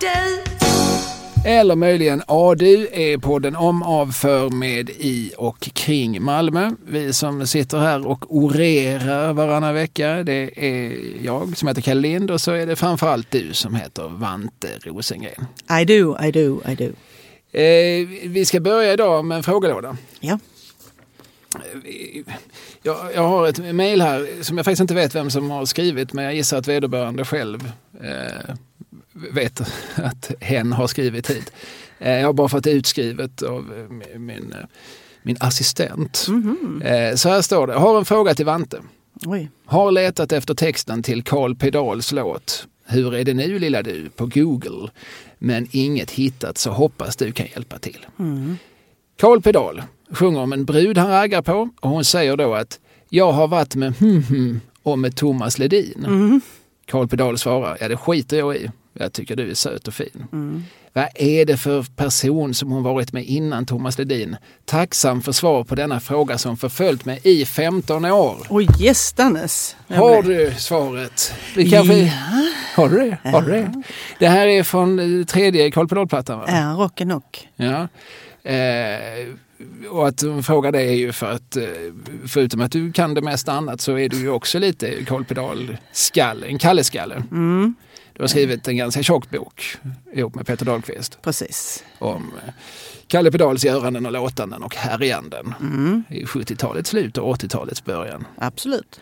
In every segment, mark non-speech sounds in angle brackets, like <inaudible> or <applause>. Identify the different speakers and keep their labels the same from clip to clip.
Speaker 1: du.
Speaker 2: Eller möjligen ADU är podden om, av, för, med, i och kring Malmö. Vi som sitter här och orerar varannan vecka, det är jag som heter Kalle Lind och så är det framförallt du som heter Vante Rosengren.
Speaker 1: I do, I do, I do.
Speaker 2: Eh, vi ska börja idag med en frågelåda.
Speaker 1: Ja.
Speaker 2: Jag, jag har ett mejl här som jag faktiskt inte vet vem som har skrivit men jag gissar att vederbörande själv eh, vet att hen har skrivit hit. Eh, jag har bara fått utskrivet av eh, min, eh, min assistent.
Speaker 1: Mhm.
Speaker 2: Eh, så här står det. Har en fråga till Vante.
Speaker 1: Oj.
Speaker 2: Har letat efter texten till Carl Pedals låt Hur är det nu lilla du på Google men inget hittat så hoppas du kan hjälpa till.
Speaker 1: Mm.
Speaker 2: Carl Pedal sjunger om en brud han raggar på och hon säger då att jag har varit med hm hm och med Thomas Ledin.
Speaker 1: Mm.
Speaker 2: Carl Pedal svarar, ja det skiter jag i. Jag tycker du är söt och fin.
Speaker 1: Mm.
Speaker 2: Vad är det för person som hon varit med innan Thomas Ledin? Tacksam för svar på denna fråga som förföljt mig i 15 år.
Speaker 1: Oj, gästanes. Jag
Speaker 2: Har du svaret? Vi kanske...
Speaker 1: Ja.
Speaker 2: Har du det? Har du det? Det här är från eh, tredje Pedal-plattan va?
Speaker 1: Ja, rocken och.
Speaker 2: Ja. Eh, och att hon frågar det är ju för att eh, förutom att du kan det mesta annat så är du ju också lite Carl Pedal-skalle, en Kalle-skalle.
Speaker 1: Mm.
Speaker 2: Du har skrivit en ganska tjock bok ihop med Peter Dahlqvist
Speaker 1: Precis.
Speaker 2: om eh, Kalle Pedals göranden och låtanden och härjanden
Speaker 1: Mm.
Speaker 2: i 70-talets slut och 80-talets början.
Speaker 1: Absolut.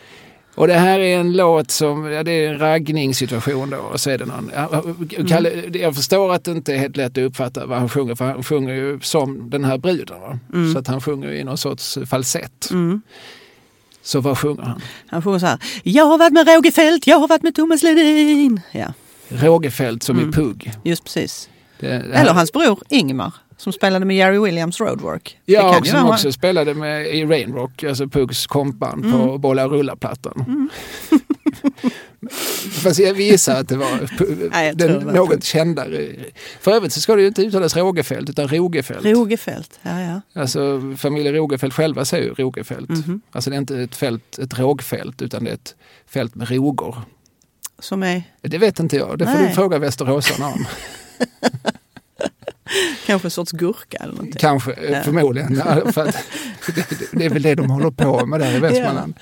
Speaker 2: Och det här är en låt som, ja, det är en raggningssituation då. Och så är det någon, ja, Kalle, Jag förstår att det inte är helt lätt att uppfatta vad han sjunger för han sjunger ju som den här bruden.
Speaker 1: Mm.
Speaker 2: Så att han sjunger i någon sorts falsett.
Speaker 1: Mm.
Speaker 2: Så vad sjunger han?
Speaker 1: Han sjunger så här. Jag har varit med Roger Fält, jag har varit med Thomas Ledin. Ja,
Speaker 2: Rogefeldt som
Speaker 1: Mm.
Speaker 2: i Pugg.
Speaker 1: just precis.
Speaker 2: Det, det
Speaker 1: Eller hans bror Ingmar som spelade med Jerry Williams Roadwork.
Speaker 2: Ja, och som också spelade med i Rainrock, alltså Puggs kompband på
Speaker 1: Mm.
Speaker 2: Bolla och rulla-plattan. <laughs> Fast jag gissar att det var <laughs>
Speaker 1: Nej,
Speaker 2: den
Speaker 1: det
Speaker 2: något kändare. För övrigt så ska det ju inte uttalas Rogefeldt utan Rogefält.
Speaker 1: Roger Fält, ja ja.
Speaker 2: Alltså familjen Rogefält själva säger ju Rogefält.
Speaker 1: Mhm.
Speaker 2: Alltså det är inte ett, fält, ett rågfält utan det är ett fält med rogor.
Speaker 1: Som är
Speaker 2: Det vet inte jag, det får
Speaker 1: Nej.
Speaker 2: du fråga västeråsarna om. <laughs>
Speaker 1: kanske en sorts gurka eller någonting.
Speaker 2: Kanske,
Speaker 1: Ja.
Speaker 2: förmodligen. Ja, För att, <laughs> det, är väl det de håller på med där i Västmanland.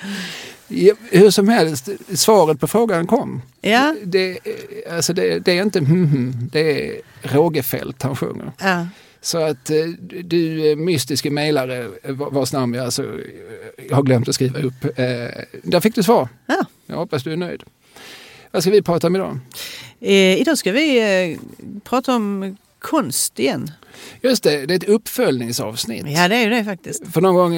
Speaker 2: Ja, hur som helst, svaret på frågan kom.
Speaker 1: Ja,
Speaker 2: Det, alltså det, det är inte hm, hm, det är Rågefält han sjunger.
Speaker 1: ja.
Speaker 2: Så att eh, du eh, mystiske mejlare eh, vars namn jag alltså, har glömt att skriva upp. Där fick du svar.
Speaker 1: ja.
Speaker 2: Jag hoppas du är nöjd. Vad ska vi prata om idag?
Speaker 1: Eh, idag ska vi eh, prata om konst igen.
Speaker 2: Just det, det är ett uppföljningsavsnitt.
Speaker 1: Ja, det är ju det faktiskt.
Speaker 2: För någon gång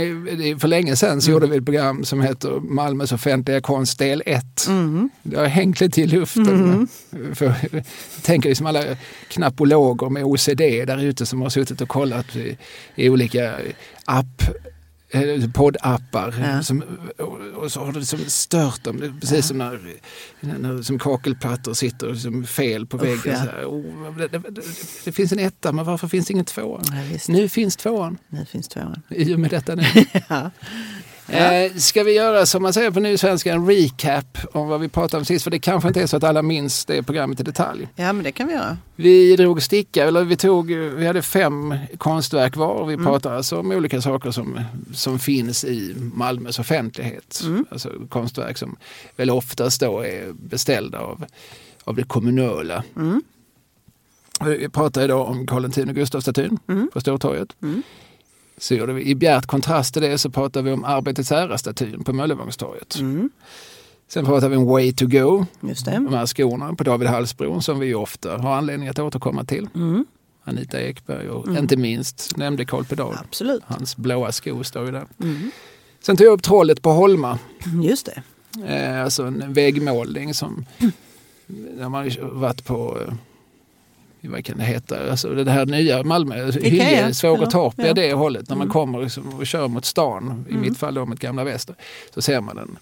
Speaker 2: för länge sedan
Speaker 1: Mm.
Speaker 2: så gjorde vi ett program som heter Malmös offentliga konst del 1.
Speaker 1: Mhm.
Speaker 2: Det har hängt lite i luften. För, jag tänker liksom alla knappologer med OCD där ute som har suttit och kollat i, i olika app poddappar
Speaker 1: Ja.
Speaker 2: som, och, så har det liksom stört dem. Precis som när, när som kakelplattor sitter liksom fel på
Speaker 1: Usch,
Speaker 2: väggen.
Speaker 1: ja.
Speaker 2: Så oh, det, det, det, det finns en etta men varför finns det ingen tvåa?
Speaker 1: Ja.
Speaker 2: Nu finns tvåan
Speaker 1: Nu finns tvåan.
Speaker 2: i och med detta nu. <laughs>
Speaker 1: Ja.
Speaker 2: Eh, ska vi göra som man säger på Nysvenska en recap om vad vi pratade om sist? För det kanske inte är så att alla minns det programmet i detalj.
Speaker 1: ja, men det kan vi göra.
Speaker 2: Vi drog sticka, eller vi tog, vi hade fem konstverk var vi pratade alltså om olika saker som, som finns i Malmös offentlighet. Alltså konstverk som väl oftast då är beställda av, av det kommunala.
Speaker 1: Mm.
Speaker 2: Vi pratade idag om Karl X Gustav-statyn
Speaker 1: Mm.
Speaker 2: på Stortorget.
Speaker 1: Mm.
Speaker 2: Så gjorde vi, I bjärt kontrast till det så pratade vi om Arbetets ära-statyn på Möllevångstorget.
Speaker 1: Mm.
Speaker 2: Sen pratade vi om Way to go,
Speaker 1: Just det.
Speaker 2: de här skorna på David Hallsbron som vi ofta har anledning att återkomma till.
Speaker 1: Mm.
Speaker 2: Anita Ekberg och
Speaker 1: Mm.
Speaker 2: inte minst nämnde Carl Pedal.
Speaker 1: Absolut.
Speaker 2: Hans blåa skor står ju där.
Speaker 1: Mm.
Speaker 2: Sen tog jag upp Trollet på Holma.
Speaker 1: Just det.
Speaker 2: Eh, alltså en väggmålning som när man varit på eh, vad kan det heta, alltså det här nya Malmö, Hyllie, Svågertorp,
Speaker 1: Ja,
Speaker 2: ja,
Speaker 1: ja.
Speaker 2: det hållet. När man
Speaker 1: Mm.
Speaker 2: kommer liksom och kör mot stan, i
Speaker 1: Mm.
Speaker 2: mitt fall då mot Gamla Väster, så ser man en,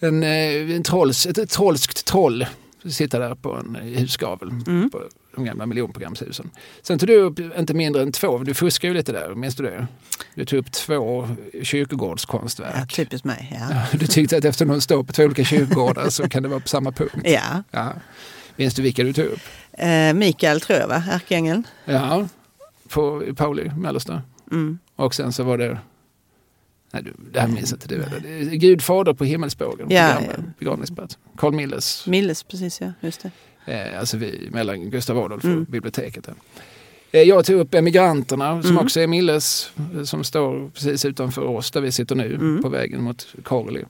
Speaker 2: en, eh, en trolls, ett, ett trollskt troll sitta där på en eh, husgavel
Speaker 1: Mm.
Speaker 2: på de gamla miljonprogramshusen. Sen tog du upp inte mindre än två, du fuskar ju lite där, minns du det? Du tog upp två
Speaker 1: Ja,
Speaker 2: kyrkogårdskonstverk.
Speaker 1: typiskt mig. Ja.
Speaker 2: Ja, du tyckte att eftersom de står på två olika kyrkogårdar så kan det vara på samma punkt.
Speaker 1: Ja.
Speaker 2: Ja. Minns du vilka du tog upp?
Speaker 1: Eh, Mikael tror jag va? Ärkeängeln.
Speaker 2: Ja, på Pauli, Mellersta.
Speaker 1: Mm.
Speaker 2: Och sen så var det Nej, du, det här minns inte du. eller? Gud fader på himmelsbågen.
Speaker 1: Ja, ja.
Speaker 2: begravningsplats. Carl Milles.
Speaker 1: Milles, precis ja. Just det.
Speaker 2: Eh, alltså vi, mellan Gustav Adolf
Speaker 1: Mm.
Speaker 2: och biblioteket. Där. Eh, jag tog upp Emigranterna som
Speaker 1: Mm.
Speaker 2: också är Milles. eh, Som står precis utanför oss där vi sitter nu
Speaker 1: Mm.
Speaker 2: på vägen mot Karli.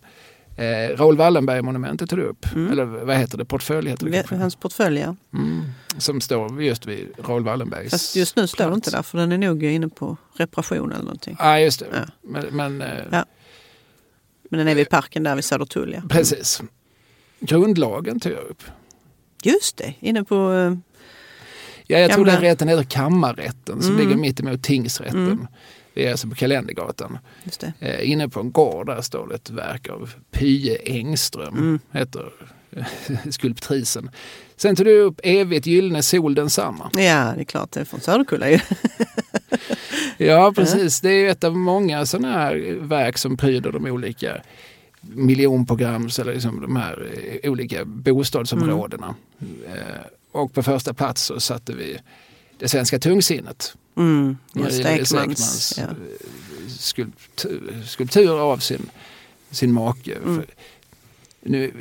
Speaker 2: Eh, Raoul Wallenberg-monumentet tog du upp.
Speaker 1: Mm.
Speaker 2: Eller vad heter det? Portfölj heter det kanske.
Speaker 1: Hans portfölj ja.
Speaker 2: Mm. Som står just vid Raoul Wallenbergs
Speaker 1: Fast just nu står det
Speaker 2: plats.
Speaker 1: inte där för den är nog inne på reparation eller någonting.
Speaker 2: Ja, just det.
Speaker 1: Ja.
Speaker 2: Men, men eh,
Speaker 1: Ja. Men den är vid parken där vid Södertull ja.
Speaker 2: precis. Grundlagen tog jag upp.
Speaker 1: Just det, inne på... eh,
Speaker 2: Ja, jag tror
Speaker 1: Gamla-
Speaker 2: den rätten heter kammarrätten som
Speaker 1: Mm.
Speaker 2: ligger mitt emot tingsrätten.
Speaker 1: Mm.
Speaker 2: Det är alltså på Kalendergatan. Eh, inne på en gård där står det ett verk av Pye Engström.
Speaker 1: Mm.
Speaker 2: Heter eh, <laughs> skulptrisen. Sen tog du upp Evigt gyllene sol densamma.
Speaker 1: Ja, det är klart. Det är från Söderkulla ju. <laughs>
Speaker 2: Ja precis, det är ett av många sådana här verk som pryder de olika miljonprograms eller liksom de här eh, olika bostadsområdena. Eh, och på första plats så satte vi det svenska tungsinnet.
Speaker 1: Mm, just Ekmans. Ja.
Speaker 2: eh, skulptur, skulptur av sin, sin make.
Speaker 1: Mm.
Speaker 2: Nu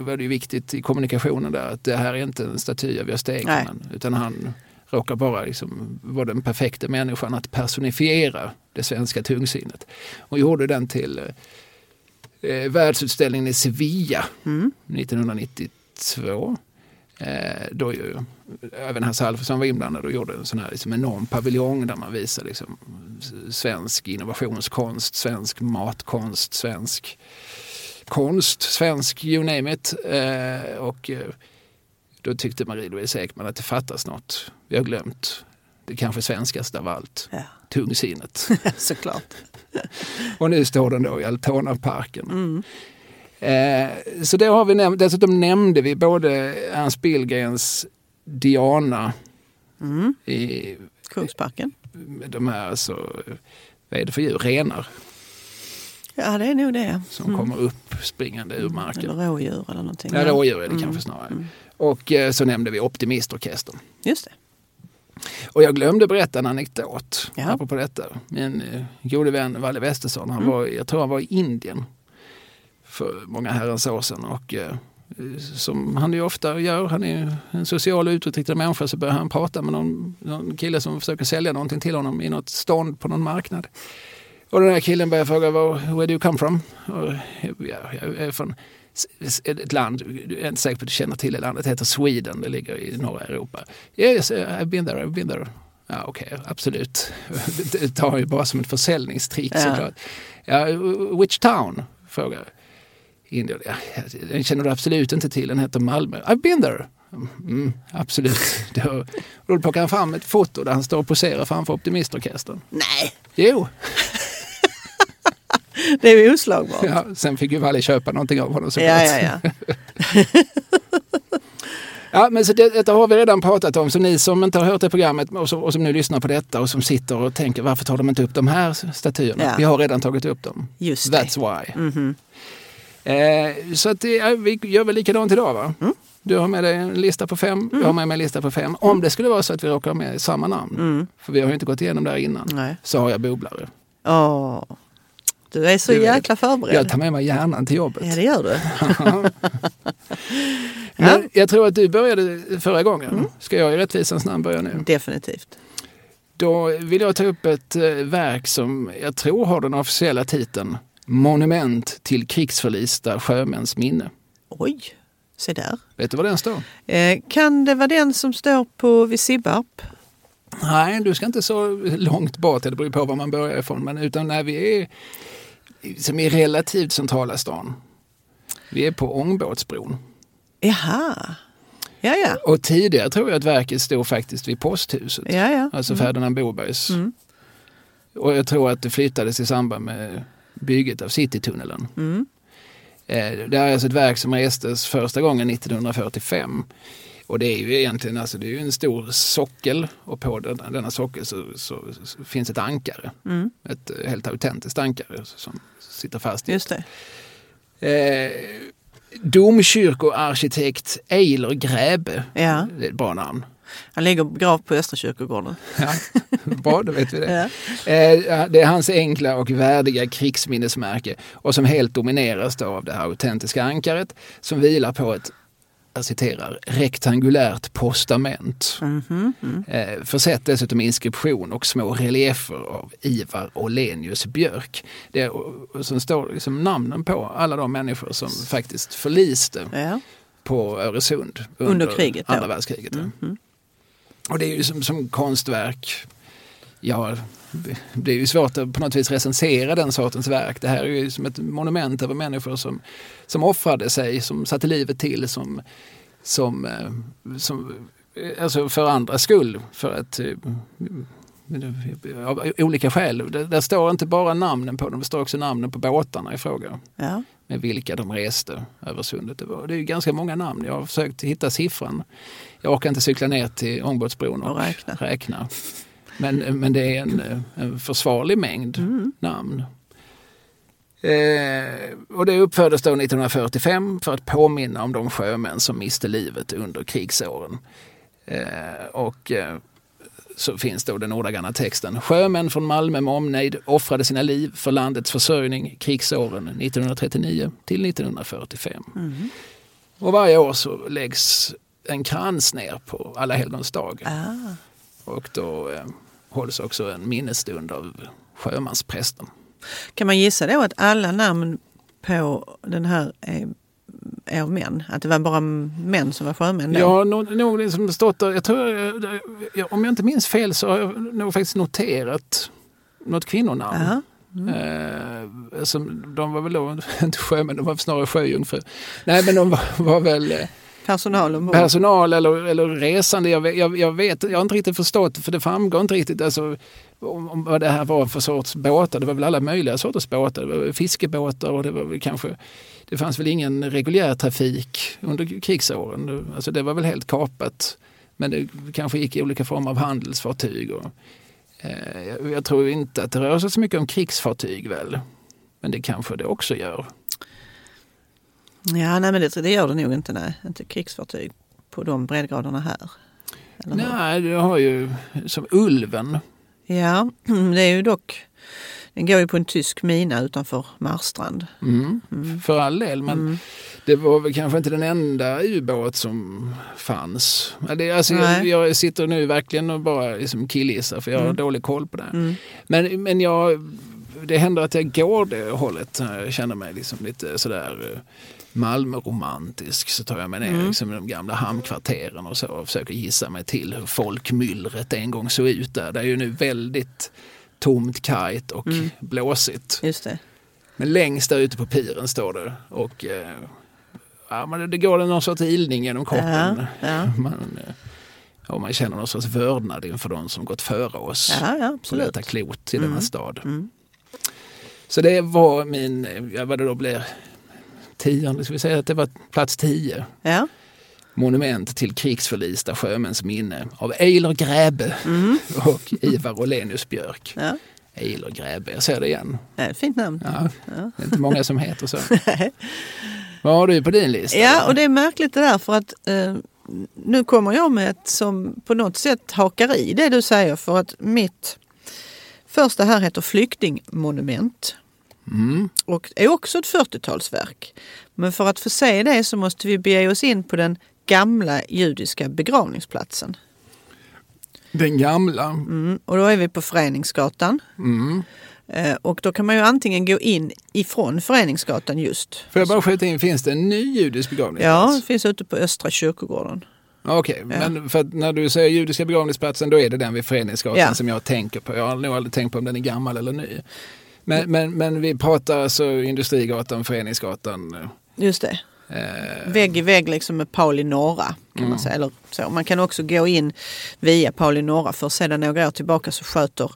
Speaker 2: var det ju viktigt i kommunikationen där att det här är inte en staty av Gösta Ekman utan han råkar bara liksom vara den perfekta människan att personifiera det svenska tungsinnet. Och gjorde den till eh, världsutställningen i Sevilla
Speaker 1: Mm.
Speaker 2: 1992. Eh, då ju även Hasse Alfredson var inblandad och gjorde en sån här liksom enorm paviljong där man visar liksom svensk innovationskonst, svensk matkonst, svensk konst, svensk you name it. Eh, och eh, då tyckte Marie-Louise Ekman att det fattas något. Vi har glömt det kanske svenskaste av allt,
Speaker 1: Ja,
Speaker 2: tungsinnet. <laughs>
Speaker 1: såklart.
Speaker 2: och nu står den då i Altonaparken.
Speaker 1: Mm.
Speaker 2: Eh, så det har vi nämnt. Dessutom nämnde vi både Ernst Billgrens Diana
Speaker 1: Mm.
Speaker 2: i
Speaker 1: Kungsparken.
Speaker 2: de här, alltså, vad är det för djur? Renar
Speaker 1: Ja, det är nog det.
Speaker 2: som
Speaker 1: Mm.
Speaker 2: kommer upp springande ur marken.
Speaker 1: Eller rådjur eller någonting.
Speaker 2: Ja, rådjur är det
Speaker 1: Mm.
Speaker 2: kanske snarare.
Speaker 1: Mm.
Speaker 2: Och eh, så nämnde vi Optimistorkestern.
Speaker 1: Just det.
Speaker 2: Och jag glömde berätta en anekdot
Speaker 1: Ja.
Speaker 2: apropå detta. Min eh, gode vän Valle Westesson, han
Speaker 1: Mm.
Speaker 2: var, jag tror han var i Indien för många herrans år sedan. Och, eh, som han ju ofta gör, han är en social och utåtriktad människa, så börjar han prata med någon, någon kille som försöker sälja någonting till honom i något stånd på någon marknad. Och den här killen börjar fråga, "Var- where do you come from? Och, ja, jag är från ett land, jag är inte säker på att du känner till det landet, det heter Sweden, det ligger i norra Europa. Yes, I've been there, I've been there. Ja, okej, absolut. <laughs> Det tar ju bara som ett försäljningstrick
Speaker 1: Ja.
Speaker 2: såklart. Ja, which town? frågar Indien. Ja, den känner du absolut inte till, den heter Malmö. I've been there. Mm, absolut. <laughs> Då, då plockar han fram ett foto där han står och poserar framför Optimistorkestern.
Speaker 1: Nej,
Speaker 2: Jo, <laughs>
Speaker 1: det är ju oslagbart. Ja,
Speaker 2: ja, sen fick ju Valle köpa någonting av honom såklart.
Speaker 1: ja, ja. <laughs>
Speaker 2: Ja, men så det, detta har vi redan pratat om, så ni som inte har hört det programmet och som, och som nu lyssnar på detta och som sitter och tänker varför tar de inte upp de här statyerna?
Speaker 1: Ja.
Speaker 2: Vi har redan tagit upp dem.
Speaker 1: Just det.
Speaker 2: That's why.
Speaker 1: Mhm.
Speaker 2: Eh, så att ja, vi gör väl likadant idag va?
Speaker 1: Mm.
Speaker 2: Du har med dig en lista på fem, jag har med mig en lista på fem. Om det skulle vara så att vi råkar ha med samma namn,
Speaker 1: Mm.
Speaker 2: för vi har ju inte gått igenom det här innan,
Speaker 1: Nej.
Speaker 2: så har jag bubblare.
Speaker 1: Åh. Du är så
Speaker 2: Du vet,
Speaker 1: jäkla förberedd.
Speaker 2: Jag tar med mig hjärnan till jobbet.
Speaker 1: Ja, det gör du. <laughs>
Speaker 2: Men jag tror att du började förra gången.
Speaker 1: Mm.
Speaker 2: Ska jag i rättvisans namn börja nu?
Speaker 1: Definitivt.
Speaker 2: Då vill jag ta upp ett eh, verk som jag tror har den officiella titeln Monument till krigsförlista sjömäns minne.
Speaker 1: Oj, se där.
Speaker 2: Vet du vad den står?
Speaker 1: Eh, kan det vara den som står på vid Sibbarp?
Speaker 2: Nej, du ska inte så långt bort, det beror på var man börjar ifrån, men utan när vi är som i relativt centrala stan. Vi är på Ångbåtsbron.
Speaker 1: Jaha. Ja, ja.
Speaker 2: Och tidigare tror jag att verket stod faktiskt vid posthuset.
Speaker 1: ja, ja.
Speaker 2: Alltså Ferdinand Bobergs.
Speaker 1: Mm.
Speaker 2: Och jag tror att det flyttades i samband med bygget av Citytunneln.
Speaker 1: Mm.
Speaker 2: Eh, Det är alltså ett verk som restes första gången 1945. Och det är ju egentligen alltså, det är en stor sockel och på den, denna sockel så, så, så finns ett ankare.
Speaker 1: Mm.
Speaker 2: Ett eh, helt autentiskt ankare som sitter fast.
Speaker 1: Just det.
Speaker 2: Eh, Domkyrkoarkitekt Eiler Gräbe.
Speaker 1: Ja.
Speaker 2: Det är ett bra namn.
Speaker 1: Han ligger begravd på Östra kyrkogården. <laughs>
Speaker 2: Ja, bra, då vet vi det. <laughs>
Speaker 1: Ja.
Speaker 2: Eh, Det är hans enkla och värdiga krigsminnesmärke och som helt domineras då av det här autentiska ankaret som vilar på ett jag citerar, rektangulärt postament.
Speaker 1: Mhm, mm.
Speaker 2: Eh, försett dessutom inskription och små reliefer av Ivar Olenius Björk. Det som står liksom namnen på alla de människor som faktiskt förliste
Speaker 1: Ja.
Speaker 2: på Öresund
Speaker 1: Under kriget då.
Speaker 2: andra världskriget.
Speaker 1: Mhm.
Speaker 2: Och det är ju som, som konstverk, ja, det är ju svårt att på något vis recensera den sortens verk. Det här är ju som ett monument över människor som, som offrade sig, som satte livet till, som, som, eh, som eh, alltså för andras skull. För att, eh, av olika skäl. Det, där står inte bara namnen på dem, det står också namnen på båtarna i fråga
Speaker 1: Ja
Speaker 2: med vilka de reste över sundet. Det, var, det är ganska många namn. Jag har försökt hitta siffran. Jag orkar inte cykla ner till ångbåtsbron och,
Speaker 1: Och räkna.
Speaker 2: räkna. Men, men det är en, en försvarlig mängd
Speaker 1: Mm.
Speaker 2: namn. Eh, och det uppfördes då 1945 för att påminna om de sjömän som miste livet under krigsåren. Eh, och eh, så finns då den ordagranna texten. Sjömän från Malmö med omnejd offrade sina liv för landets försörjning krigsåren 1939 till 1945.
Speaker 1: Mhm.
Speaker 2: Och varje år så läggs en krans ner på alla helgons dag.
Speaker 1: Ah.
Speaker 2: Och då eh, hålls också en minnesstund av sjömansprästen.
Speaker 1: Kan man gissa då att alla namn på den här är, är av män? Att det var bara män som var sjömän då?
Speaker 2: Jag har nog, nog liksom stått där, jag tror, eh, jag, om jag inte minns fel så har jag nog faktiskt noterat något kvinnonamn.
Speaker 1: Aha.
Speaker 2: Eh, som, de var väl då <laughs> inte sjömän, de var snarare sjöjungfrur. Nej men de var, var väl eh,
Speaker 1: Personal ombord?
Speaker 2: personal eller, eller resande. Jag, vet- jag, jag vet, jag har inte riktigt förstått för det framgår inte riktigt alltså, om, om vad det här var för sorts båtar. Det var väl alla möjliga sorters båtar. Det var fiskebåtar och det var väl kanske det fanns väl ingen reguljär trafik under krigsåren. Alltså det var väl helt kapat. Men det kanske gick i olika former av handelsfartyg. Och, eh, jag, tror inte att det rör sig så mycket om krigsfartyg väl. Men det kanske det också gör.
Speaker 1: Ja, nej men det, det gör det nog inte. Nej. Inte krigsfartyg på de breddgraderna här.
Speaker 2: Nej, du har ju som Ulven.
Speaker 1: Ja, <clears throat> det är ju dock... Den går ju på en tysk mina utanför Marstrand.
Speaker 2: Mm. För all del, men
Speaker 1: Mm.
Speaker 2: det var väl kanske inte den enda ubåt som fanns. Alltså, jag, jag sitter nu verkligen och bara liksom killgissar för jag har
Speaker 1: Mm.
Speaker 2: dålig koll på det.
Speaker 1: Mm.
Speaker 2: Men, men jag, det händer att jag går det hållet. Jag känner mig liksom lite sådär eh, Malmö-romantisk. Så tar jag mig ner
Speaker 1: Mm.
Speaker 2: liksom, i de gamla hamnkvarteren och så och försöker gissa mig till hur folkmyllret en gång såg ut där. Det är ju nu väldigt tomt, kajt och
Speaker 1: Mm.
Speaker 2: blåsigt.
Speaker 1: Just det.
Speaker 2: Men längst där ute på piren står det. Och eh, ja, men det går någon sorts ilning genom kroppen.
Speaker 1: Ja, ja. <laughs>
Speaker 2: Man, eh, och man känner någon sorts vördnad inför de som gått före oss
Speaker 1: Ja, ja,
Speaker 2: på detta klot i denna
Speaker 1: Mm.
Speaker 2: stad.
Speaker 1: Mm.
Speaker 2: Så det var min, ja, vad det då blir, tionde, ska vi säga att det var plats tio.
Speaker 1: Ja.
Speaker 2: Monument till krigsförlista sjömäns minne av Eiler Gräbe
Speaker 1: Mm.
Speaker 2: och Ivar Olenius Björk.
Speaker 1: Ja.
Speaker 2: Eiler Gräbe, jag ser det igen.
Speaker 1: Ja, ett fint namn.
Speaker 2: Ja,
Speaker 1: Ja.
Speaker 2: det är inte många som heter så. <laughs> Vad har du på din lista?
Speaker 1: Ja, och det är märkligt det där för att eh, nu kommer jag med ett som på något sätt hakar i det du säger för att mitt första här heter Flyktingmonument
Speaker 2: Mm.
Speaker 1: och är också ett 40-talsverk. Men för att få se det så måste vi bege oss in på den gamla judiska begravningsplatsen.
Speaker 2: Den gamla.
Speaker 1: Mm, och då är vi på Föreningsgatan.
Speaker 2: Mm.
Speaker 1: Eh, och då kan man ju antingen gå in ifrån Föreningsgatan just.
Speaker 2: Får jag bara skjuta in, finns det en ny judisk
Speaker 1: Ja,
Speaker 2: begravningsplats?
Speaker 1: det finns ute på Östra kyrkogården.
Speaker 2: Okej, men för när du säger judiska begravningsplatsen då är det den vid Föreningsgatan
Speaker 1: Ja.
Speaker 2: som jag tänker på. Jag har nog aldrig tänkt på om den är gammal eller ny. Men, men, men vi pratar alltså Industrigatan, Föreningsgatan.
Speaker 1: Just det.
Speaker 2: Eh,
Speaker 1: Vägg i vägg liksom med Pauli norra. Kan
Speaker 2: Mm.
Speaker 1: man, säga. Eller så. man kan också gå in via Pauli norra för sedan några år tillbaka så sköter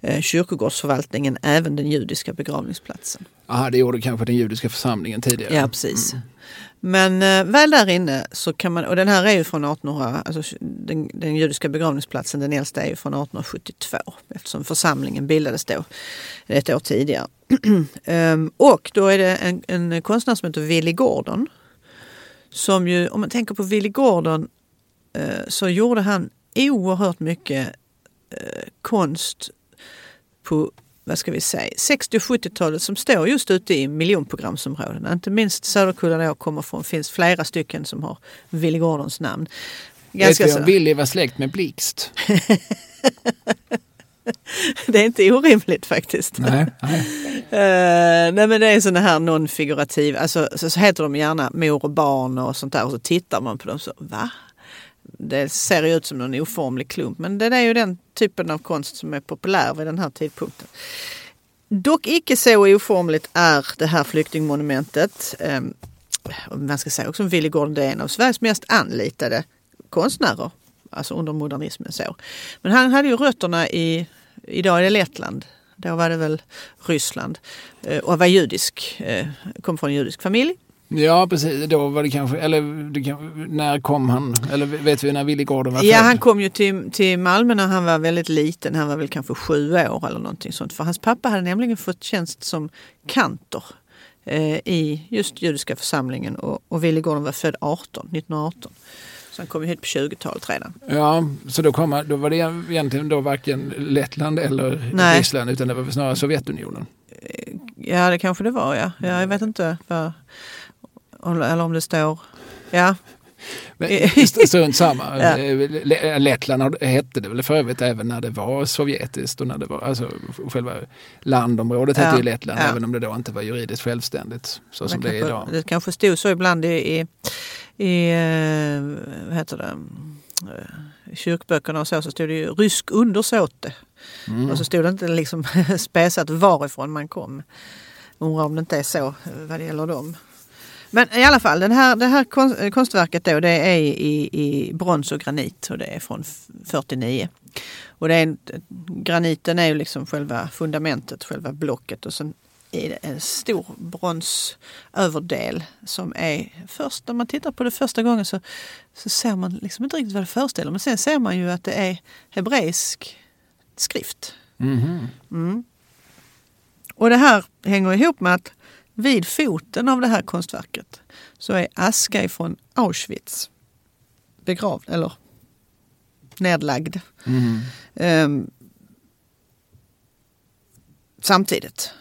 Speaker 1: eh, kyrkogårdsförvaltningen även den judiska begravningsplatsen.
Speaker 2: aha, det gjorde kanske den judiska församlingen tidigare.
Speaker 1: Ja, precis. Men eh, väl där inne så kan man, och den här är ju från 1800, alltså den, den judiska begravningsplatsen, den äldsta är ju från 1872 eftersom församlingen bildades då ett år tidigare. <clears throat> Ehm, och då är det en, en konstnär som heter Willy Gordon Som ju, om man tänker på Willy Gordon, eh, så gjorde han oerhört mycket eh, konst på vad ska vi säga, 60 och 70-talet som står just ute i miljonprogramsområdena. Inte minst Söderkulla där jag kommer från finns flera stycken som har Willy Gordons namn.
Speaker 2: Ganska Vet vi om Willy var släkt med Blixt? <laughs> <laughs>
Speaker 1: det är inte orimligt faktiskt.
Speaker 2: Nej,
Speaker 1: nej. uh, <laughs> nej men det är sådana här non-figurativ, alltså så, så, heter de gärna mor och barn och sånt där och så tittar man på dem så va? Det ser ju ut som någon oformlig klump men det är ju den typen av konst som är populär vid den här tidpunkten. Dock icke så oformligt är det här flyktingmonumentet. Um, man ska säga också Willy Gordon, det är en av Sveriges mest anlitade konstnärer alltså under modernismen. Så. Men han hade ju rötterna i, idag är det Lettland, då var det väl Ryssland eh, och var judisk, eh, kom från en judisk familj.
Speaker 2: Ja precis, då var det kanske, eller när kom han? Eller vet vi när Willy Gordon var född?
Speaker 1: Ja han kom ju till, till Malmö när han var väldigt liten, han var väl kanske sju år eller någonting sånt. För hans pappa hade nämligen fått tjänst som kantor eh, i just judiska församlingen och, och Willy Gordon var född 18, 1918. Så han kom hit på 20-talet redan.
Speaker 2: Ja, så då, kom, då var det egentligen då varken Lettland eller Nej. Ryssland utan det var snarare Sovjetunionen?
Speaker 1: Ja, det kanske det var ja. ja jag vet inte. Vad, eller om det står... Ja, <laughs>
Speaker 2: Strunt samma. ja. Lettland hette det väl för övrigt även när det var sovjetiskt och när det var, alltså själva landområdet hette ja. ju Lettland ja. även om det då inte var juridiskt självständigt så som det, det är idag.
Speaker 1: Det kanske stod så ibland i, i, i eh, vad heter det, eh, kyrkböckerna och så, så stod det ju rysk undersåte. Mm. Och så stod det inte liksom <laughs> späsat varifrån man kom. Undrar om det inte är så vad det gäller dem. Men i alla fall, den här, det här konstverket då, det är i, i brons och granit och det är från 49. Och det är, graniten är ju liksom själva fundamentet, själva blocket och sen är det en stor bronsöverdel som är först när man tittar på det första gången så, så ser man liksom inte riktigt vad det föreställer men sen ser man ju att det är hebreisk skrift.
Speaker 2: Mm.
Speaker 1: Mm. Och det här hänger ihop med att vid foten av det här konstverket så är aska ifrån Auschwitz begravd eller nedlagd.
Speaker 2: Mm.
Speaker 1: Um, samtidigt.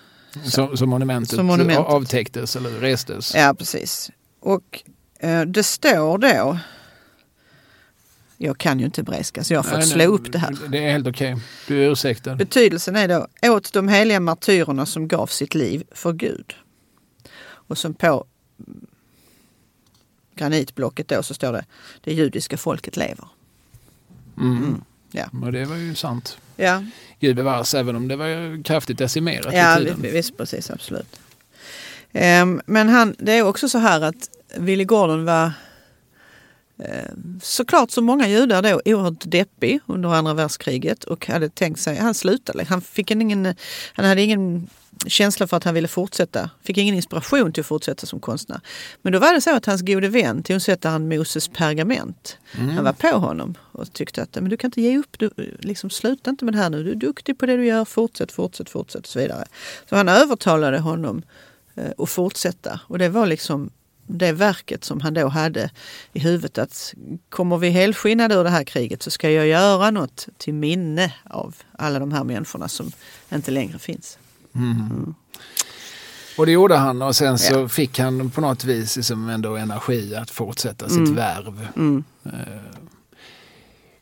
Speaker 2: Så, så monumentet, så monumentet avtäcktes eller restes?
Speaker 1: Ja, precis. Och uh, det står då jag kan ju inte hebreiska så jag har nej, slå nej, upp det här.
Speaker 2: Det är helt okej. Okay. Du är ursäktad.
Speaker 1: Betydelsen är då åt de heliga martyrerna som gav sitt liv för Gud. Och sen på granitblocket då så står det det judiska folket lever.
Speaker 2: Mm. Mm. Ja. Och det var ju sant.
Speaker 1: Ja.
Speaker 2: Gud bevaras även om det var kraftigt decimerat
Speaker 1: ja, i tiden. Visst, precis, absolut. Um, men han, det är också så här att Willy Gordon var Ehm, såklart som många judar då oerhört deppig under andra världskriget och hade tänkt sig, han slutade, han, fick ingen, han hade ingen känsla för att han ville fortsätta, fick ingen inspiration till att fortsätta som konstnär. Men då var det så att hans gode vän, tonsättaren Moses Pergament, mm. han var på honom och tyckte att men du kan inte ge upp, du, liksom, sluta inte med det här nu, du är duktig på det du gör, fortsätt, fortsätt, fortsätt och så vidare. Så han övertalade honom eh, att fortsätta och det var liksom det verket som han då hade i huvudet att kommer vi helskinnade ur det här kriget så ska jag göra något till minne av alla de här människorna som inte längre finns.
Speaker 2: Mm. Mm. Och det gjorde han och sen så ja. fick han på något vis liksom ändå energi att fortsätta sitt mm. värv.
Speaker 1: Mm.
Speaker 2: Uh,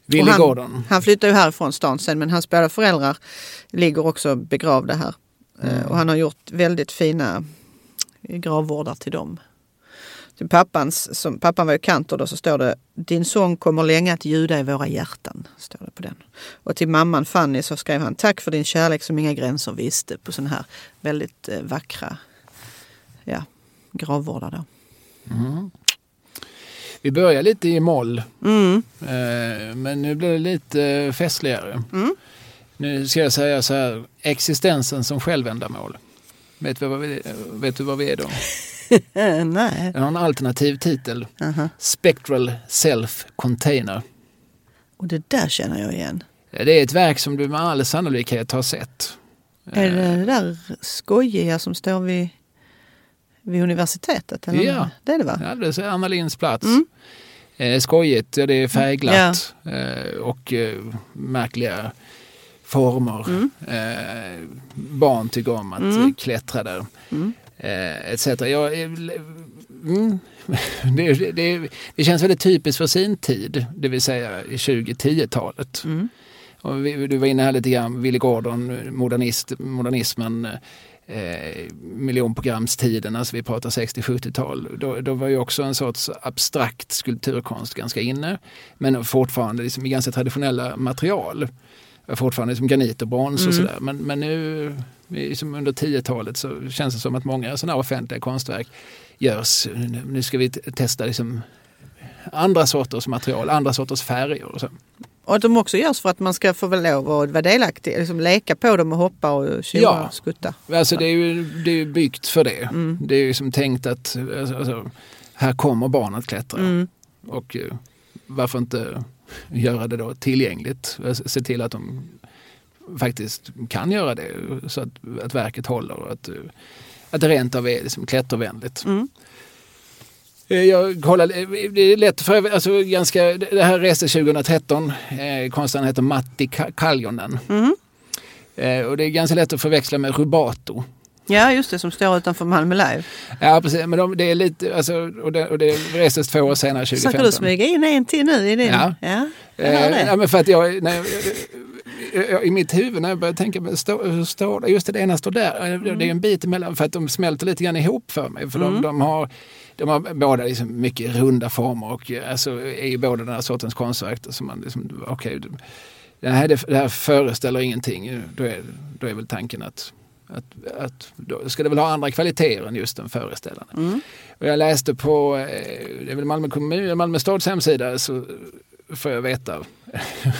Speaker 2: Willy han, Gordon.
Speaker 1: Han flyttade ju härifrån stan sen men hans båda föräldrar ligger också begravda här. Uh, och han har gjort väldigt fina gravvårdar till dem pappans, som, pappan var ju kantor då, så står det Din sång kommer länge att ljuda i våra hjärtan. Står det på den. Och till mamman Fanny så skrev han Tack för din kärlek som inga gränser visste på sådana här väldigt eh, vackra ja, gravvårdar. Då.
Speaker 2: Mm. Vi börjar lite i moll.
Speaker 1: Mm.
Speaker 2: Eh, men nu blir det lite festligare.
Speaker 1: Mm.
Speaker 2: Nu ska jag säga så här, existensen som självändamål. Vet du vad vi, vet du vad vi är då? <laughs> <laughs>
Speaker 1: Nej.
Speaker 2: Den har en alternativ titel.
Speaker 1: Uh -huh.
Speaker 2: Spectral Self Container.
Speaker 1: Och det där känner jag igen.
Speaker 2: Det är ett verk som du med all sannolikhet har sett.
Speaker 1: Är det det där skojiga som står vid, vid universitetet? Eller?
Speaker 2: Ja.
Speaker 1: Det är det va?
Speaker 2: Ja, det är Anna Linds plats.
Speaker 1: Mm.
Speaker 2: Eh, skojigt, det är färgglatt eh, och eh, märkliga former.
Speaker 1: Mm.
Speaker 2: Eh, barn tycker om att
Speaker 1: Mm.
Speaker 2: eh, klättra där.
Speaker 1: Mm.
Speaker 2: Eh, etc. Jag, eh, mm, <laughs> det, det, det, det känns väldigt typiskt för sin tid, det vill säga 2010-talet.
Speaker 1: Mm.
Speaker 2: Och vi, du var inne här lite grann, Willy Gordon, modernist, modernismen, eh, miljonprogramstiden, alltså vi pratar 60-70-tal. Då, då var ju också en sorts abstrakt skulpturkonst ganska inne. Men fortfarande liksom i ganska traditionella material. Fortfarande liksom granit och brons och
Speaker 1: Mm.
Speaker 2: sådär. Men, men nu liksom under 10-talet så känns det som att många sådana offentliga konstverk görs. Nu- ska vi testa liksom andra sorters material, andra sorters färger. Och så.
Speaker 1: Och att de också görs för att man ska få lov att vara delaktig, liksom leka på dem och hoppa och tjoa
Speaker 2: Ja.
Speaker 1: och skutta.
Speaker 2: Alltså det är ju, det är byggt för det.
Speaker 1: Mm.
Speaker 2: Det är ju som tänkt att alltså, här kommer barn att klättra.
Speaker 1: Mm.
Speaker 2: Och eh, varför inte göra det då tillgängligt? Se till att de faktiskt kan göra det så att, att verket håller och att, att det rent av är liksom klättervänligt.
Speaker 1: Mm.
Speaker 2: Eh, Jag kollade, eh, det är lätt för alltså ganska, det här restes 2013. Eh, konstnären heter Matti Ka- Kaljonen.
Speaker 1: Mm.
Speaker 2: Eh, och det är ganska lätt att förväxla med Rubato.
Speaker 1: Ja, just det, som står utanför Malmö Live.
Speaker 2: Ja precis, men de, det är lite, alltså, och, det, och det restes två år senare, 2015.
Speaker 1: Försöker du smyga in en till nu i din?
Speaker 2: Ja.
Speaker 1: ja
Speaker 2: Eh, ja, men för att jag, när jag, jag, I mitt huvud när jag började tänka, men stå, det? Just det, det ena står där. Eh, Det är en bit emellan för att de smälter lite grann ihop för mig. För
Speaker 1: Mm.
Speaker 2: de, de, har, de har båda liksom mycket runda former och eh, alltså, är ju båda den här sortens konstverk. Som man liksom, okay, det, här, det, det här föreställer ingenting. Då är, då är väl tanken att att, att då ska det väl ha andra kvaliteter än just den föreställande.
Speaker 1: Mm.
Speaker 2: Och jag läste på eh, det är väl Malmö, kommun, Malmö stads hemsida så får jag veta, <laughs>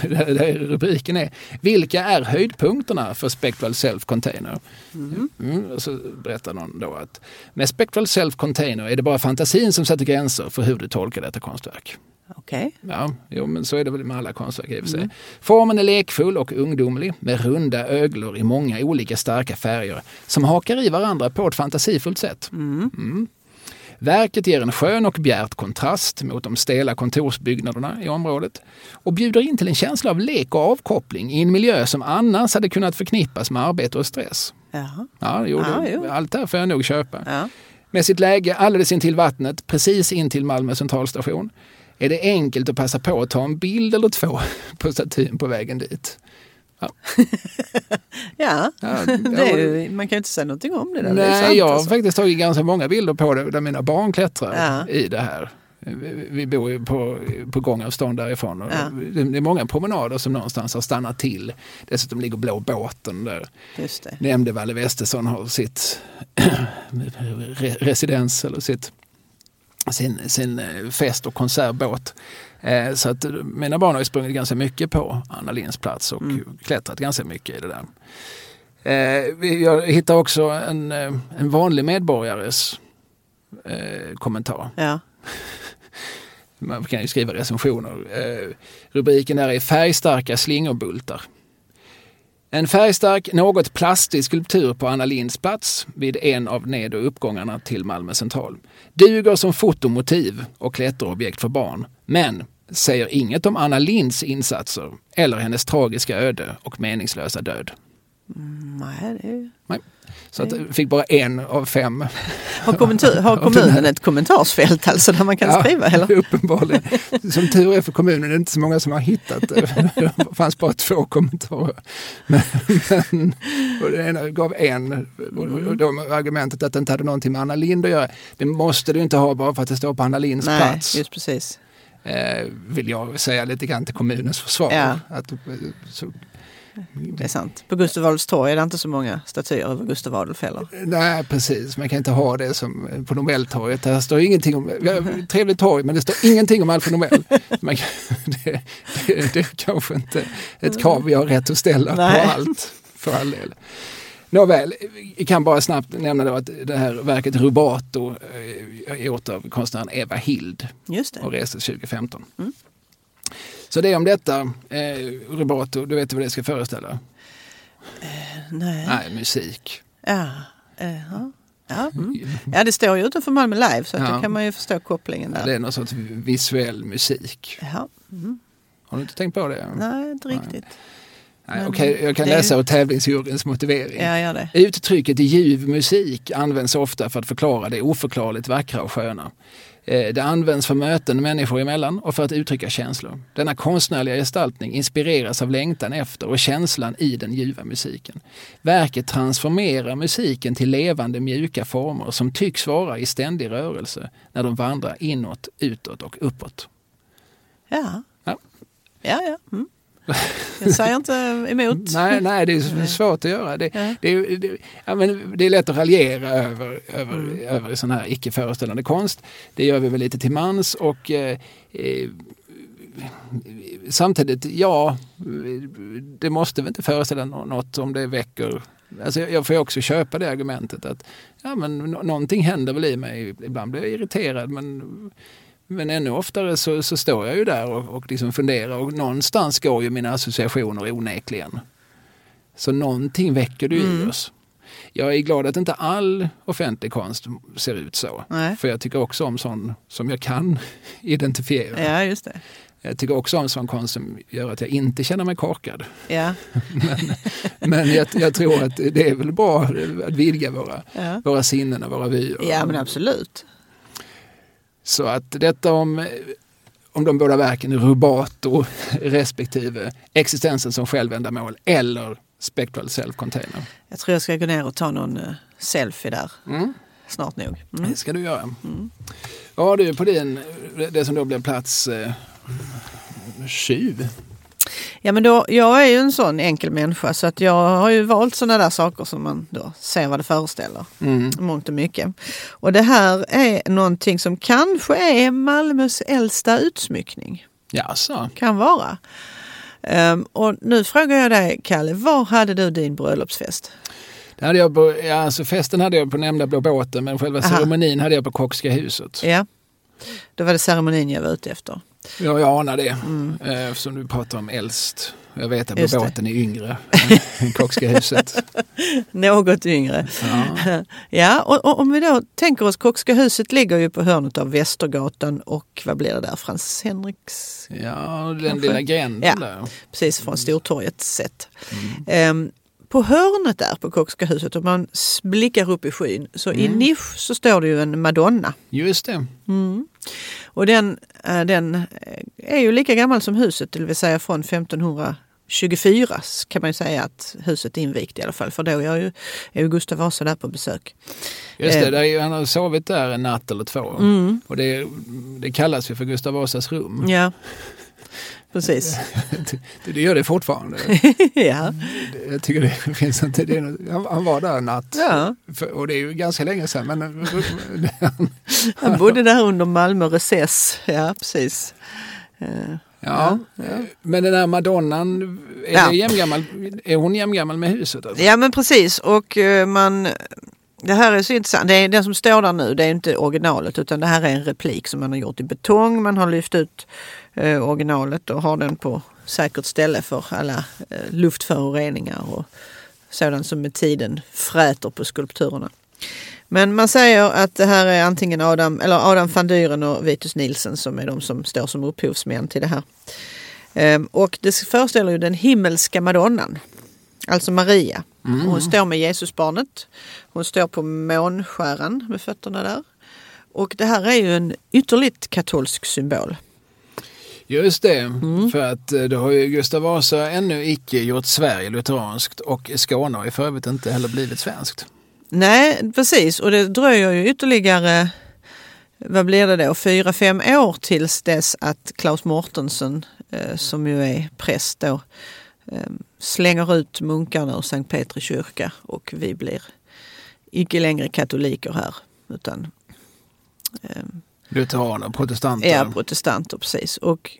Speaker 2: där, rubriken är Vilka är höjdpunkterna för Spectral Self Container?
Speaker 1: Mm.
Speaker 2: Mm, och så berättar någon då att med Spectral Self Container är det bara fantasin som sätter gränser för hur du tolkar detta konstverk.
Speaker 1: Okej.
Speaker 2: Ja, jo, men så är det väl med alla konstverk i och för sig.
Speaker 1: Mm.
Speaker 2: Formen är lekfull och ungdomlig med runda öglor i många olika starka färger som hakar i varandra på ett fantasifullt sätt.
Speaker 1: Mm.
Speaker 2: Mm. Verket ger en skön och bjärt kontrast mot de stela kontorsbyggnaderna i området och bjuder in till en känsla av lek och avkoppling i en miljö som annars hade kunnat förknippas med arbete och stress.
Speaker 1: Jaha.
Speaker 2: Ja, jo, det-
Speaker 1: jo.
Speaker 2: Allt det här får jag nog köpa.
Speaker 1: Ja.
Speaker 2: Med sitt läge alldeles intill vattnet, precis intill Malmö centralstation, är det enkelt att passa på att ta en bild eller två på statyn på vägen dit.
Speaker 1: ja. <laughs>
Speaker 2: Ja,
Speaker 1: Det är ju, man kan ju inte säga någonting om det. Där. det är
Speaker 2: Nej,
Speaker 1: sant,
Speaker 2: jag har
Speaker 1: alltså.
Speaker 2: faktiskt tagit ganska många bilder på det där mina barn klättrar
Speaker 1: Ja.
Speaker 2: i det här. Vi, bor ju på, på gångavstånd därifrån. Och
Speaker 1: Ja.
Speaker 2: det, det är många promenader som någonstans har stannat till. Dessutom ligger Blå båten där.
Speaker 1: Just det.
Speaker 2: Nämnde Valle Westesson har sitt <clears throat> re, residens eller sitt, sin, sin eh, fest och konsertbåt. Eh, Så att eh, mina barn har ju sprungit ganska mycket på Anna Linds plats och
Speaker 1: Mm.
Speaker 2: klättrat ganska mycket i det där. Eh, Jag hittar också en, en vanlig medborgares eh, kommentar.
Speaker 1: Ja.
Speaker 2: Man kan ju skriva recensioner. Rubriken där är Färgstarka slingerbultar. En färgstark, något plastig skulptur på Anna Linds plats vid en av ned och uppgångarna till Malmö central. Duger som fotomotiv och klätterobjekt för barn. Men säger inget om Anna Linds insatser eller hennes tragiska öde och meningslösa död.
Speaker 1: Mm, nej, det är ju...
Speaker 2: Så att jag fick bara en av fem.
Speaker 1: Har, kommentar, har <laughs> kommunen ett kommentarsfält alltså där man kan
Speaker 2: Ja,
Speaker 1: skriva? Eller? <laughs>
Speaker 2: Uppenbarligen. Som tur är för kommunen är det inte så många som har hittat det. <laughs> Det fanns bara två kommentarer. Men, men, och den ena gav en. Och, med argumentet att det inte hade någonting med Anna Lind att göra. Det måste du inte ha bara för att det står på Anna Linds
Speaker 1: Nej,
Speaker 2: plats.
Speaker 1: just precis.
Speaker 2: Eh, vill jag säga lite grann till kommunens försvar.
Speaker 1: Ja.
Speaker 2: Att, eh, så,
Speaker 1: Det är sant. På Gustav Adolfs torg är det inte så många statyer över Gustav Adolf heller.
Speaker 2: Nej, precis. Man kan inte ha det som på Nobeltorget. Där står ingenting om, trevligt torg, men det står ingenting om Alfred Nobel. Man, kan- <laughs> det, det, det är kanske inte ett krav vi har rätt att ställa
Speaker 1: Nej.
Speaker 2: på allt, för all del. Nåväl, vi kan bara snabbt nämna då att det här verket Rubato eh, är gjort av konstnären Eva Hild och restes 2015.
Speaker 1: Mm.
Speaker 2: Så det är om detta. Eh, Rubato, du vet vad det ska föreställa?
Speaker 1: Nej.
Speaker 2: Nej, musik.
Speaker 1: Ja. Eh, ja. Ja, mm. ja det står ju utanför Malmö Live så
Speaker 2: Ja.
Speaker 1: då kan man ju förstå kopplingen där.
Speaker 2: Det är någon sorts visuell musik.
Speaker 1: Ja. Mm.
Speaker 2: Har du inte tänkt på det?
Speaker 1: Nej, inte riktigt.
Speaker 2: Nej, Okej, jag kan läsa ur tävlingsjuryns motivering.
Speaker 1: Ja, gör det.
Speaker 2: Uttrycket ljuv musik används ofta för att förklara det oförklarligt vackra och sköna. Eh, Det används för möten människor emellan och för att uttrycka känslor. Denna konstnärliga gestaltning inspireras av längtan efter och känslan i den ljuva musiken. Verket transformerar musiken till levande mjuka former som tycks vara i ständig rörelse när de vandrar inåt, utåt och uppåt.
Speaker 1: Ja,
Speaker 2: Ja.
Speaker 1: ja. ja. Mm. Jag säger inte emot. <laughs>
Speaker 2: Nej, nej, det är svårt att göra. Det,
Speaker 1: Ja.
Speaker 2: det, är- det, ja, men det är lätt att raljera över, över,
Speaker 1: Mm.
Speaker 2: över sån här icke föreställande konst. Det gör vi väl lite till mans och eh, eh, samtidigt, ja, det måste väl inte föreställa nå- något om det väcker Alltså jag får ju också köpa det argumentet att ja, men nå- någonting händer väl i mig. Ibland blir jag irriterad men, men ännu oftare så, så står jag ju där och, och liksom funderar och någonstans går ju mina associationer onekligen. Så någonting väcker du i oss. Jag är glad att inte all offentlig konst ser ut så.
Speaker 1: Nej.
Speaker 2: För jag tycker också om sån som jag kan <laughs> identifiera.
Speaker 1: Ja, just det.
Speaker 2: Jag tycker också om sån konst som gör att jag inte känner mig korkad.
Speaker 1: Ja, <laughs>
Speaker 2: Men jag, jag tror att det är väl bra att vidga våra,
Speaker 1: ja.
Speaker 2: våra sinnen och våra vyer.
Speaker 1: ja men absolut.
Speaker 2: Så att detta om, om de båda verken Rubato respektive existensen som självändamål eller spectral self-container.
Speaker 1: Jag tror jag ska gå ner och ta någon uh, selfie där
Speaker 2: Mm.
Speaker 1: snart nog. Mm.
Speaker 2: Det ska du göra. Vad har du på din, det som då blir plats eh?
Speaker 1: Ja men då, jag är ju en sån enkel människa så att jag har ju valt sådana där saker som man då ser vad det föreställer.
Speaker 2: Mm.
Speaker 1: Mångt och mycket. Och det här är någonting som kanske är Malmös äldsta utsmyckning.
Speaker 2: Jaså?
Speaker 1: Kan vara. Ehm, och nu frågar jag dig Kalle, var hade du din bröllopsfest?
Speaker 2: Det hade jag på, ja, alltså festen hade jag på nämnda Blå båten men själva
Speaker 1: Aha.
Speaker 2: ceremonin hade jag på Kockska huset.
Speaker 1: Ja, då var det ceremonin jag var ute efter.
Speaker 2: Ja, jag anar det. Eh, Eftersom du pratar om äldst. Jag vet att
Speaker 1: Just det.
Speaker 2: båten är yngre än <laughs> Kockska huset.
Speaker 1: Något yngre.
Speaker 2: Ja. <laughs>
Speaker 1: Ja, och, och om vi då tänker oss Kockska huset ligger ju på hörnet av Västergatan och vad blir det där? Frans Henriks?
Speaker 2: Ja, den
Speaker 1: Kanske.
Speaker 2: lilla gränden
Speaker 1: Ja.
Speaker 2: där.
Speaker 1: Precis från Stortorget sett. Ehm, på hörnet där på Kockska huset, om man blickar upp i skyn, så i nisch så står det ju en Madonna.
Speaker 2: Just det.
Speaker 1: Mm. Och den, eh, den eh, är ju lika gammal som huset, det vill säga från 1524 kan man ju säga att huset är invigt i alla fall. För då är ju, är ju Gustav Vasa där på besök.
Speaker 2: Just det,
Speaker 1: Eh. Mm.
Speaker 2: ju- han har sovit där en natt eller två. Och det, det kallas ju för Gustav Vasas rum.
Speaker 1: Ja, precis.
Speaker 2: Det, <laughs> det gör det fortfarande. <laughs>
Speaker 1: ja.
Speaker 2: Jag tycker det finns inte, det något, han, han var där en natt.
Speaker 1: Ja.
Speaker 2: För, och det är ju ganska länge sedan. Men, <laughs>
Speaker 1: Han bodde där under Malmö recess. Ja, precis. Eh,
Speaker 2: ja, Men den här Madonnan, är,
Speaker 1: Ja.
Speaker 2: jämngammal, är hon jämngammal med huset? Alltså?
Speaker 1: Ja men precis och eh, man det här är så intressant. Det är, den som står där nu det är inte originalet utan det här är en replik som man har gjort i betong. Man har lyft ut eh, originalet och har den på säkert ställe för alla eh, luftföroreningar och sådant som med tiden fräter på skulpturerna. Men man säger att det här är antingen Adam, eller Adam van Dyren och Vitus Nielsen som är de som står som upphovsmän till det här. Ehm, och det föreställer ju den himmelska madonnan. Alltså Maria. Hon står med Jesusbarnet. Hon står på månskäran med fötterna där. Och det här är ju en ytterligt katolsk symbol.
Speaker 2: Just det,
Speaker 1: Mm.
Speaker 2: för att eh, det har ju Gustav Vasa ännu icke gjort Sverige lutheranskt och Skåne har ju för övrigt inte heller blivit svenskt.
Speaker 1: Nej, precis. Och det dröjer ju ytterligare, vad blir det då, fyra, fem år tills dess att Klaus Mortensen, eh, som ju är präst då, eh, slänger ut munkarna ur Sankt Petri kyrka och vi blir icke längre katoliker här utan eh,
Speaker 2: Lutheraner, protestanter.
Speaker 1: är protestanter. Precis. Och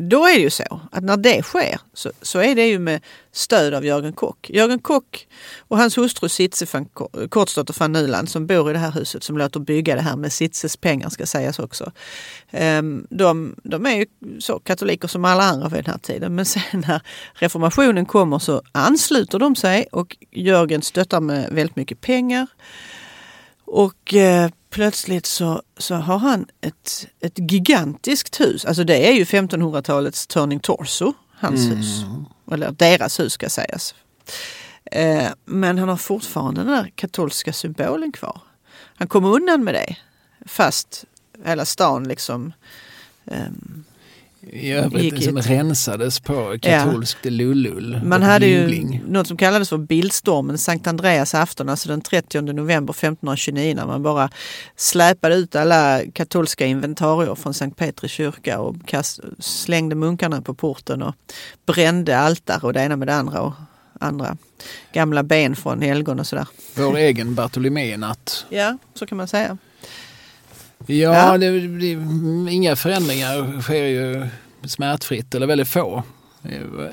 Speaker 1: då är det ju så att när det sker så, så är det ju med stöd av Jörgen Kock. Jörgen Kock och hans hustru Sitze van Kortsdotter van Nyland som bor i det här huset som låter bygga det här med Sitzes pengar ska sägas också. Ehm, de, de är ju så katoliker som alla andra vid den här tiden men sen när reformationen kommer så ansluter de sig och Jörgen stöttar med väldigt mycket pengar. Och eh, plötsligt så, så har han ett, ett gigantiskt hus. Alltså det är ju 1500-talets Turning Torso, hans
Speaker 2: Mm.
Speaker 1: hus. Eller deras hus ska sägas. Eh, men han har fortfarande den där katolska symbolen kvar. Han kom undan med det. Fast hela stan liksom ehm,
Speaker 2: I övrigt som rensades på katolskt lullull.
Speaker 1: Man hade ju
Speaker 2: jubling.
Speaker 1: något som kallades för bildstormen, Sankt Andreas afton, alltså den 30 november 1529 när man bara släpade ut alla katolska inventarier från Sankt Petri kyrka och kast, slängde munkarna på porten och brände altare och det ena med det andra och andra gamla ben från helgon och sådär.
Speaker 2: Vår egen Bartoloménatt.
Speaker 1: Ja, så kan man säga.
Speaker 2: Ja,
Speaker 1: Ja.
Speaker 2: Det, det, inga förändringar sker ju smärtfritt eller väldigt få.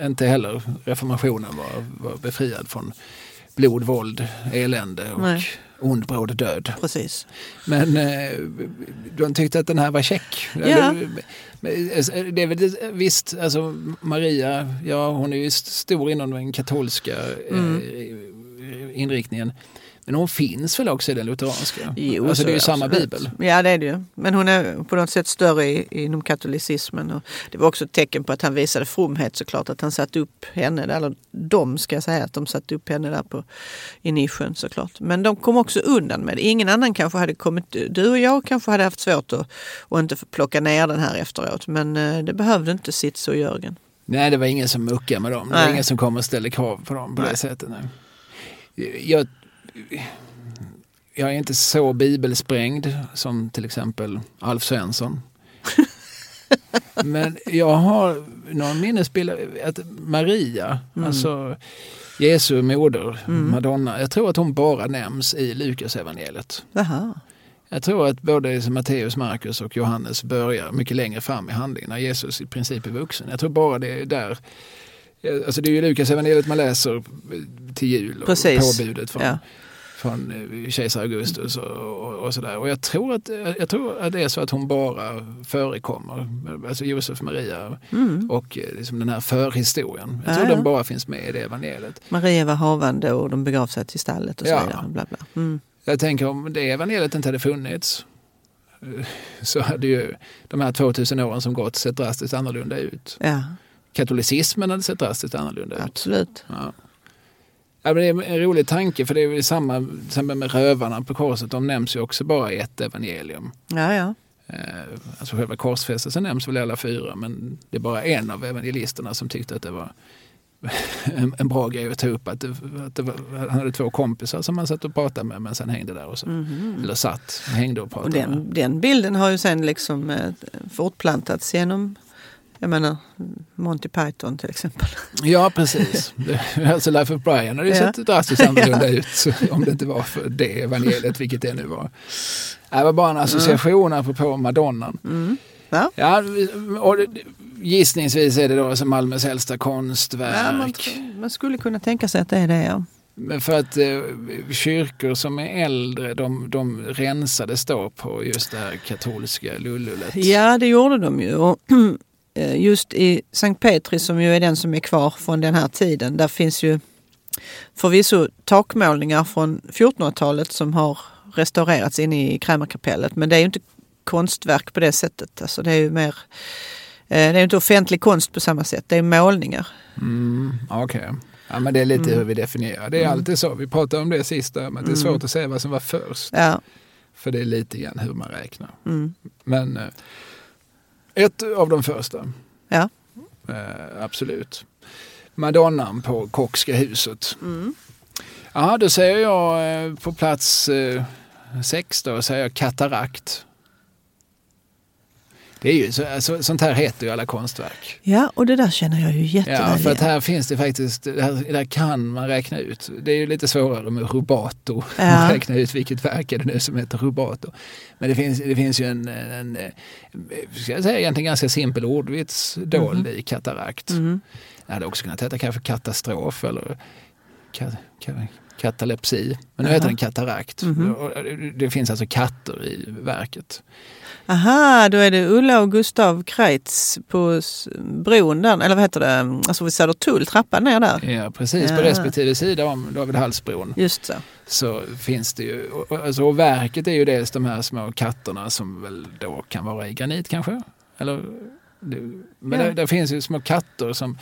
Speaker 2: Inte heller reformationen var, var befriad från blod, våld, elände och
Speaker 1: Nej.
Speaker 2: ond bråd död.
Speaker 1: Precis.
Speaker 2: Men eh, de tyckte att den här var check.
Speaker 1: Ja.
Speaker 2: Det, eh, det är väl visst, alltså Maria, ja hon är ju stor inom den katolska
Speaker 1: Mm.
Speaker 2: eh, inriktningen. Men hon finns väl också i den lutheranska?
Speaker 1: Jo,
Speaker 2: alltså
Speaker 1: så
Speaker 2: det är ju samma
Speaker 1: absolut.
Speaker 2: bibel.
Speaker 1: Ja det är det ju. Men hon är på något sätt större i, inom katolicismen. Och det var också ett tecken på att han visade fromhet såklart. Att han satte upp henne, där, eller de ska jag säga, att de satte upp henne där på, i nischen såklart. Men de kom också undan med det. Ingen annan kanske hade kommit, du och jag kanske hade haft svårt att, att inte plocka ner den här efteråt. Men eh, det behövde inte Sitz och Jörgen.
Speaker 2: Nej, det var ingen som muckade med dem. Det var ingen som kom och ställde krav på dem på det
Speaker 1: Nej.
Speaker 2: sättet. Nej. Jag, jag är inte så bibelsprängd som till exempel Alf Svensson. Men jag har någon minnesbild att Maria,
Speaker 1: Mm.
Speaker 2: alltså Jesu moder, Madonna, jag tror att hon bara nämns i Lukas evangeliet.
Speaker 1: Jaha.
Speaker 2: Jag tror att både Matteus, Markus och Johannes börjar mycket längre fram i handlingen när Jesus i princip är vuxen. Jag tror bara det är där. Alltså det är ju Lukas evangeliet man läser till jul och
Speaker 1: Precis.
Speaker 2: påbudet från,
Speaker 1: Ja.
Speaker 2: Från eh, kejsar Augustus och, och, sådär. Och jag tror, att, jag tror att det är så att hon bara förekommer, alltså Josef, Maria
Speaker 1: Mm.
Speaker 2: och eh, liksom den här förhistorien. Jag
Speaker 1: Ja,
Speaker 2: tror
Speaker 1: ja.
Speaker 2: den bara finns med i det evangeliet.
Speaker 1: Maria var havande och de begav sig till stallet och så
Speaker 2: Ja.
Speaker 1: vidare. Bla bla. Mm.
Speaker 2: Jag tänker om det evangeliet inte hade funnits eh, så hade ju de här 2000 åren som gått sett drastiskt annorlunda ut.
Speaker 1: Ja,
Speaker 2: Katolicismen hade sett drastiskt annorlunda ut.
Speaker 1: absolut.
Speaker 2: Ja. Ja, men det är en rolig tanke för det är väl samma med rövarna på korset. De nämns ju också bara i ett evangelium.
Speaker 1: Ja, ja.
Speaker 2: Eh, Alltså själva korsfästelsen nämns väl i alla fyra men det är bara en av evangelisterna som tyckte att det var <laughs> en, en bra grej att ta upp. Att, det, att det var, han hade två kompisar som han satt och pratade med men sen hängde där och så.
Speaker 1: Mhm.
Speaker 2: Eller satt och hängde och
Speaker 1: Och
Speaker 2: pratade med.
Speaker 1: den, den bilden har ju sen liksom eh, fortplantats genom jag menar Monty Python till exempel.
Speaker 2: Ja precis. <laughs> Alltså Life of Brian hade ju
Speaker 1: Ja.
Speaker 2: sett drastiskt annorlunda ut om det inte var för det evangeliet, vilket det nu var. Det var bara en association apropå Madonnan.
Speaker 1: Mm. Ja.
Speaker 2: Ja, och gissningsvis är det då som Malmös äldsta
Speaker 1: Ja,
Speaker 2: konstverk.
Speaker 1: man, tror- man skulle kunna tänka sig att det är det ja.
Speaker 2: Men för att eh, kyrkor som är äldre, de, de rensades då på just det här katolska lullullet.
Speaker 1: Ja det gjorde de ju. Och, <clears throat> just i Sankt Petri som ju är den som är kvar från den här tiden. Där finns ju förvisso takmålningar från 1400-talet som har restaurerats inne i krämarkapellet. Men det är ju inte konstverk på det sättet. Alltså det är ju mer eh, det är inte offentlig konst på samma sätt. Det är målningar.
Speaker 2: Mm, Okej. Ja, men det är lite
Speaker 1: Mm.
Speaker 2: hur vi definierar. Det är alltid så. Vi pratade om det sista, men det är
Speaker 1: Mm.
Speaker 2: svårt att säga vad som var först.
Speaker 1: Ja.
Speaker 2: För det är lite grann hur man räknar.
Speaker 1: Mm.
Speaker 2: Men eh, ett av de första.
Speaker 1: Ja.
Speaker 2: Eh, absolut. Madonnan på Kockska huset.
Speaker 1: Mm.
Speaker 2: Ja, då säger jag eh, på plats eh, sex då, säger jag katarakt. Det är ju så, alltså, sånt här heter ju alla konstverk.
Speaker 1: ja, och det där känner jag ju jätteväl
Speaker 2: Ja, för att här finns det faktiskt, det här, där kan man räkna ut. Det är ju lite svårare med rubato,
Speaker 1: Ja. <laughs>
Speaker 2: räkna ut vilket verk är det nu som heter rubato. Men det finns, det finns ju en, en, en ska jag säga, egentligen ganska simpel ordvits dold i katarakt.
Speaker 1: Mhm.
Speaker 2: Jag hade också kunnat heta kanske katastrof eller ka, ka, katalepsi. Men nu
Speaker 1: Jaha.
Speaker 2: heter den katarakt. Och Det finns alltså katter i verket.
Speaker 1: Aha, då är det Ulla och Gustav Kreitz på bron där, eller vad heter det, alltså vid Södertull, trappan ner där.
Speaker 2: Ja, precis. På
Speaker 1: Ja.
Speaker 2: respektive sida om David-Hallsbron
Speaker 1: Just så.
Speaker 2: så finns det ju, alltså, och verket är ju dels de här små katterna som väl då kan vara i granit kanske? Eller, men
Speaker 1: Ja.
Speaker 2: det, det finns ju små katter som,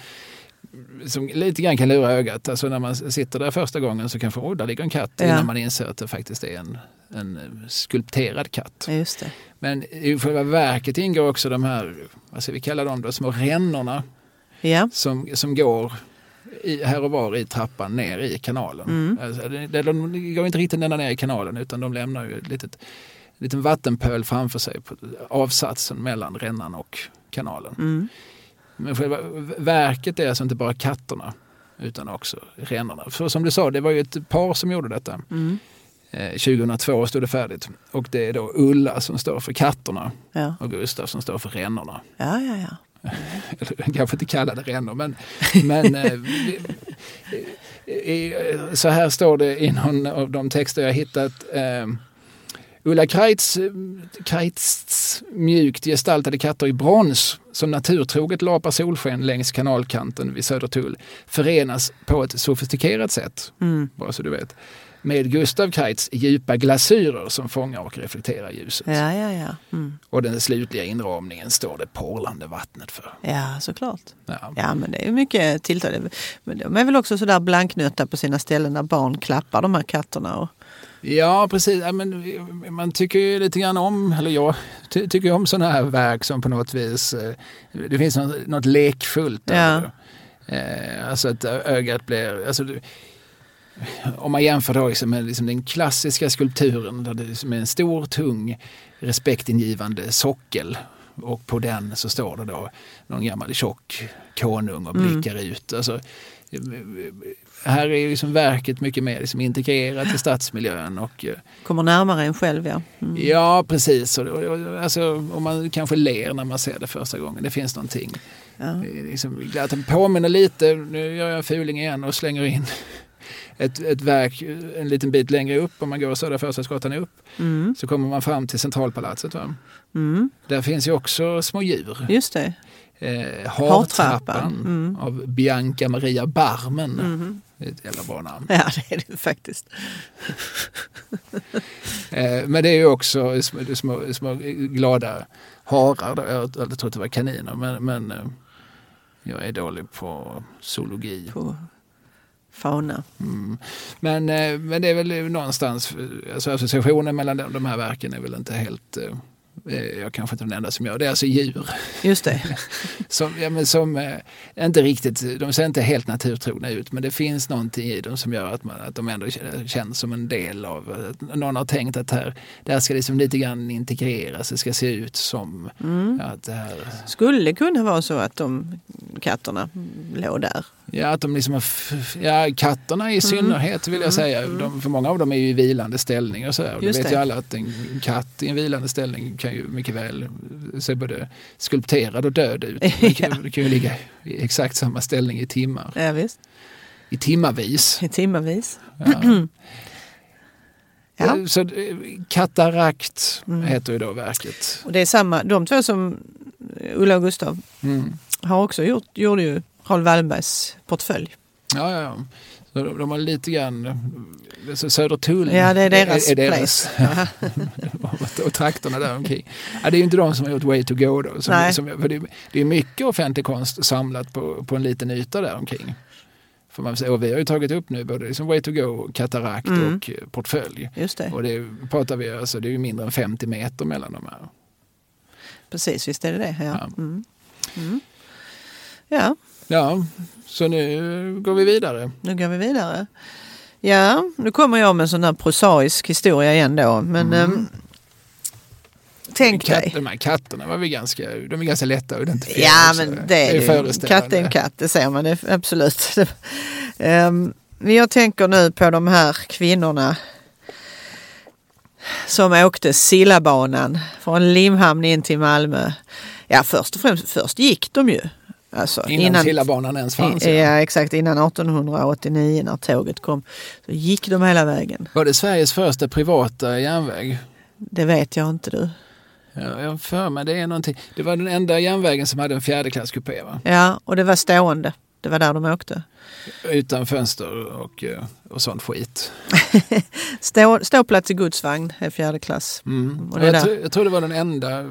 Speaker 2: som lite grann kan lura ögat. Alltså när man sitter där första gången så kanske, oj, där ligger en katt
Speaker 1: Ja.
Speaker 2: innan man inser att det faktiskt är en, en skulpterad katt.
Speaker 1: Ja.
Speaker 2: Men i själva verket ingår också de här, vad ska vi kalla dem då, små rännorna
Speaker 1: Ja,
Speaker 2: som, som går i, här och var i trappan ner i kanalen.
Speaker 1: Mm.
Speaker 2: Alltså, det, de går inte riktigt ända ner i kanalen utan de lämnar ju ett litet, en liten vattenpöl framför sig på avsatsen mellan rännan och kanalen.
Speaker 1: mm.
Speaker 2: Men själva verket är alltså inte bara katterna utan också rännorna. För som du sa, det var ju ett par som gjorde detta.
Speaker 1: Mm.
Speaker 2: Eh, 2002 stod det färdigt och det är då Ulla som står för katterna
Speaker 1: Ja.
Speaker 2: och Gustav som står för rännorna.
Speaker 1: ja, ja, ja. <laughs>
Speaker 2: eller kanske inte kallade rännor, men, men eh, vi- i, så här står det i någon av de texter jag hittat. Eh, Ulla Kreitz, Kreitz mjukt gestaltade katter i brons som naturtroget lapar solsken längs kanalkanten vid Södertull förenas på ett sofistikerat sätt,
Speaker 1: Mm.
Speaker 2: bara så du vet, med Gustav Kreitz djupa glasyrer som fångar och reflekterar ljuset.
Speaker 1: Ja, ja, ja. Mm.
Speaker 2: Och den slutliga inramningen står det porlande vattnet för.
Speaker 1: Ja, såklart.
Speaker 2: Ja.
Speaker 1: Ja, men det är mycket tilltalande. Men de är väl också sådär blanknötta på sina ställen när barn klappar de här katterna. Och,
Speaker 2: Ja, precis. Ja, men man tycker ju lite grann om, eller jag ty tycker om sådana här verk som på något vis, eh, det finns något, något lekfullt
Speaker 1: Ja.
Speaker 2: över det. Eh, Alltså att ögat blir, alltså, om man jämför då liksom med liksom den klassiska skulpturen där det liksom är en stor, tung, respektingivande sockel och på den så står det då någon gammal tjock konung och
Speaker 1: Mm.
Speaker 2: blickar ut. Alltså, här är liksom verket mycket mer liksom integrerat i <laughs> stadsmiljön. Och, eh,
Speaker 1: kommer närmare en själv, ja. Mm.
Speaker 2: Ja, precis. Och, och, alltså, och man kanske ler när man ser det första gången. Det finns någonting.
Speaker 1: Ja.
Speaker 2: Liksom, att den påminner lite, nu gör jag fuling igen och slänger in <laughs> ett, ett verk en liten bit längre upp om man går Södra Förstadsgatan upp.
Speaker 1: Mm.
Speaker 2: Så kommer man fram till Centralpalatset. Va?
Speaker 1: Mm.
Speaker 2: Där finns ju också små djur.
Speaker 1: Just det.
Speaker 2: Eh,
Speaker 1: Hartrappan. Mm.
Speaker 2: av Bianca Maria Barmen.
Speaker 1: Mhm.
Speaker 2: Det är ett jävla bra namn.
Speaker 1: Ja, det är det faktiskt. <laughs>
Speaker 2: Eh, men det är ju också små, små, små glada harar. Jag, att det var kaniner. Men, men eh, jag är dålig på zoologi.
Speaker 1: På fauna.
Speaker 2: Mm. Men, eh, men det är väl någonstans, alltså associationen mellan de, här verken är väl inte helt jag kanske inte är den enda som gör det. är alltså djur
Speaker 1: Just det. <laughs>
Speaker 2: som, ja, men som eh, inte riktigt, de ser inte helt naturtrogna ut men det finns någonting i dem som gör att, man, att de ändå känns som en del av, att någon har tänkt att här, det här ska liksom lite grann integreras, det ska se ut som
Speaker 1: Mm.
Speaker 2: att det här,
Speaker 1: Skulle kunna vara så att de katterna låg där.
Speaker 2: Ja, att de liksom har, ja, katterna
Speaker 1: Mm.
Speaker 2: i synnerhet vill jag säga. De, för många av dem är ju i vilande ställning och så här. Och det vet
Speaker 1: det.
Speaker 2: ju alla att en katt i en vilande ställning kan ju mycket väl se både skulpterad och död ut. <laughs> Det kan, det kan ju ligga i exakt samma ställning i timmar.
Speaker 1: Ja, visst.
Speaker 2: I timmavis.
Speaker 1: I timmavis.
Speaker 2: Ja. <clears throat>
Speaker 1: Ja.
Speaker 2: Så eh, Katarakt
Speaker 1: Mm.
Speaker 2: heter ju då verket.
Speaker 1: Och det är samma, de två som Ulla och Gustav
Speaker 2: Mm.
Speaker 1: har också gjort, gjorde ju Raoul Wallenbergs portfölj.
Speaker 2: Ja, ja, ja. Så de, de har lite grann, så Södertull
Speaker 1: Ja, det är deras
Speaker 2: är, är
Speaker 1: place.
Speaker 2: deras. <laughs> och, och trakterna där omkring. Ja, det är ju inte de som har gjort Way to go då. Som,
Speaker 1: Nej.
Speaker 2: som, för det, det är mycket offentlig konst samlat på, på en liten yta där omkring. Får man säga. Och vi har ju tagit upp nu både liksom Way to go, Katarakt
Speaker 1: Mm.
Speaker 2: och eh, Portfölj.
Speaker 1: Just det,
Speaker 2: Och det pratar vi, alltså, det är ju mindre än 50 meter mellan de här.
Speaker 1: precis visst är det det. Ja.
Speaker 2: Ja.
Speaker 1: Mm. Mm. ja,
Speaker 2: Ja, så nu går vi vidare.
Speaker 1: nu går vi vidare. Ja, nu kommer jag med en sån här prosaisk historia igen då. Men
Speaker 2: Mm.
Speaker 1: ehm, tänk
Speaker 2: Katt,
Speaker 1: dig.
Speaker 2: de här katterna var vi ganska, de är ganska lätta att identifiera.
Speaker 1: Ja, men det är, ju. Katt är en katt, det ser man det, absolut. <laughs> Men jag tänker nu på de här kvinnorna som åkte Sillabanan från Limhamn in till Malmö. Ja, först och främst, först gick de ju. Alltså,
Speaker 2: innan Sillabanan ens fanns.
Speaker 1: Ja. ja, exakt. Innan 1889 när tåget kom. Så gick de hela vägen.
Speaker 2: Var det Sveriges första privata järnväg?
Speaker 1: Det vet jag inte du.
Speaker 2: Ja, jag för mig det är någonting. Det var den enda järnvägen som hade en fjärdeklasskupé va?
Speaker 1: Ja, och det var stående. Det var där de åkte.
Speaker 2: Utan fönster och, eh, och sånt skit. <laughs>
Speaker 1: Stå, ståplats i godsvagn är fjärde klass.
Speaker 2: Mm. Och jag, tr jag, tror det var den enda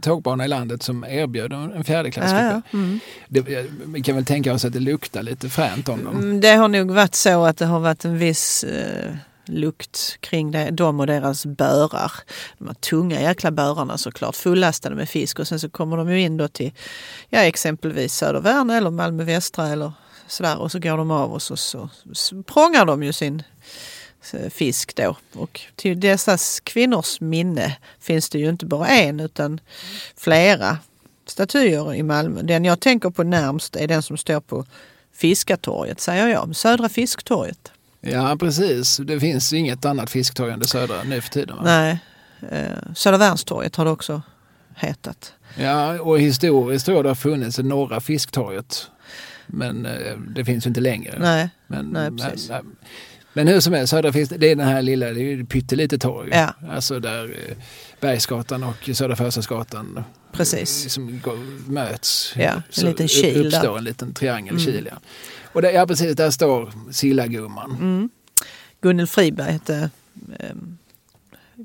Speaker 2: tågbana i landet som erbjöd en fjärde klass. Ja, ja. Mm. Det, vi kan väl tänka oss att det luktar lite fränt om dem.
Speaker 1: Mm, det har nog varit så att det har varit en viss eh, lukt kring det, dem och deras börar. De här tunga jäkla börarna såklart, fullastade med fisk och sen så kommer de ju in då till ja, exempelvis Södervärn eller Malmö västra eller sådär och så går de av och så, så, så prångar de ju sin eh, fisk då. Och till dessa kvinnors minne finns det ju inte bara en utan flera statyer i Malmö. Den jag tänker på närmst är den som står på Fiskartorget säger jag, Södra Fisktorget.
Speaker 2: Ja precis, det finns inget annat fisktorg än det södra nu för tiden. Va?
Speaker 1: Nej, eh, Södervärnstorget har det också hetat.
Speaker 2: Ja och historiskt jag det har funnits det norra fisktorget. Men eh, det finns ju inte längre.
Speaker 1: Nej,
Speaker 2: men,
Speaker 1: nej precis.
Speaker 2: Men, men hur som helst, Södra finns det är den här lilla, det är ju pyttelite torg.
Speaker 1: Ja.
Speaker 2: Alltså där eh, Bergsgatan och Södra Förstadsgatan
Speaker 1: Precis.
Speaker 2: Som går, möts.
Speaker 1: Ja, en liten kil
Speaker 2: uppstår där. en liten triangelkil. Mm. Ja. Och där, ja precis, där står Sillagumman.
Speaker 1: Mm. Gunnel Friberg hette eh,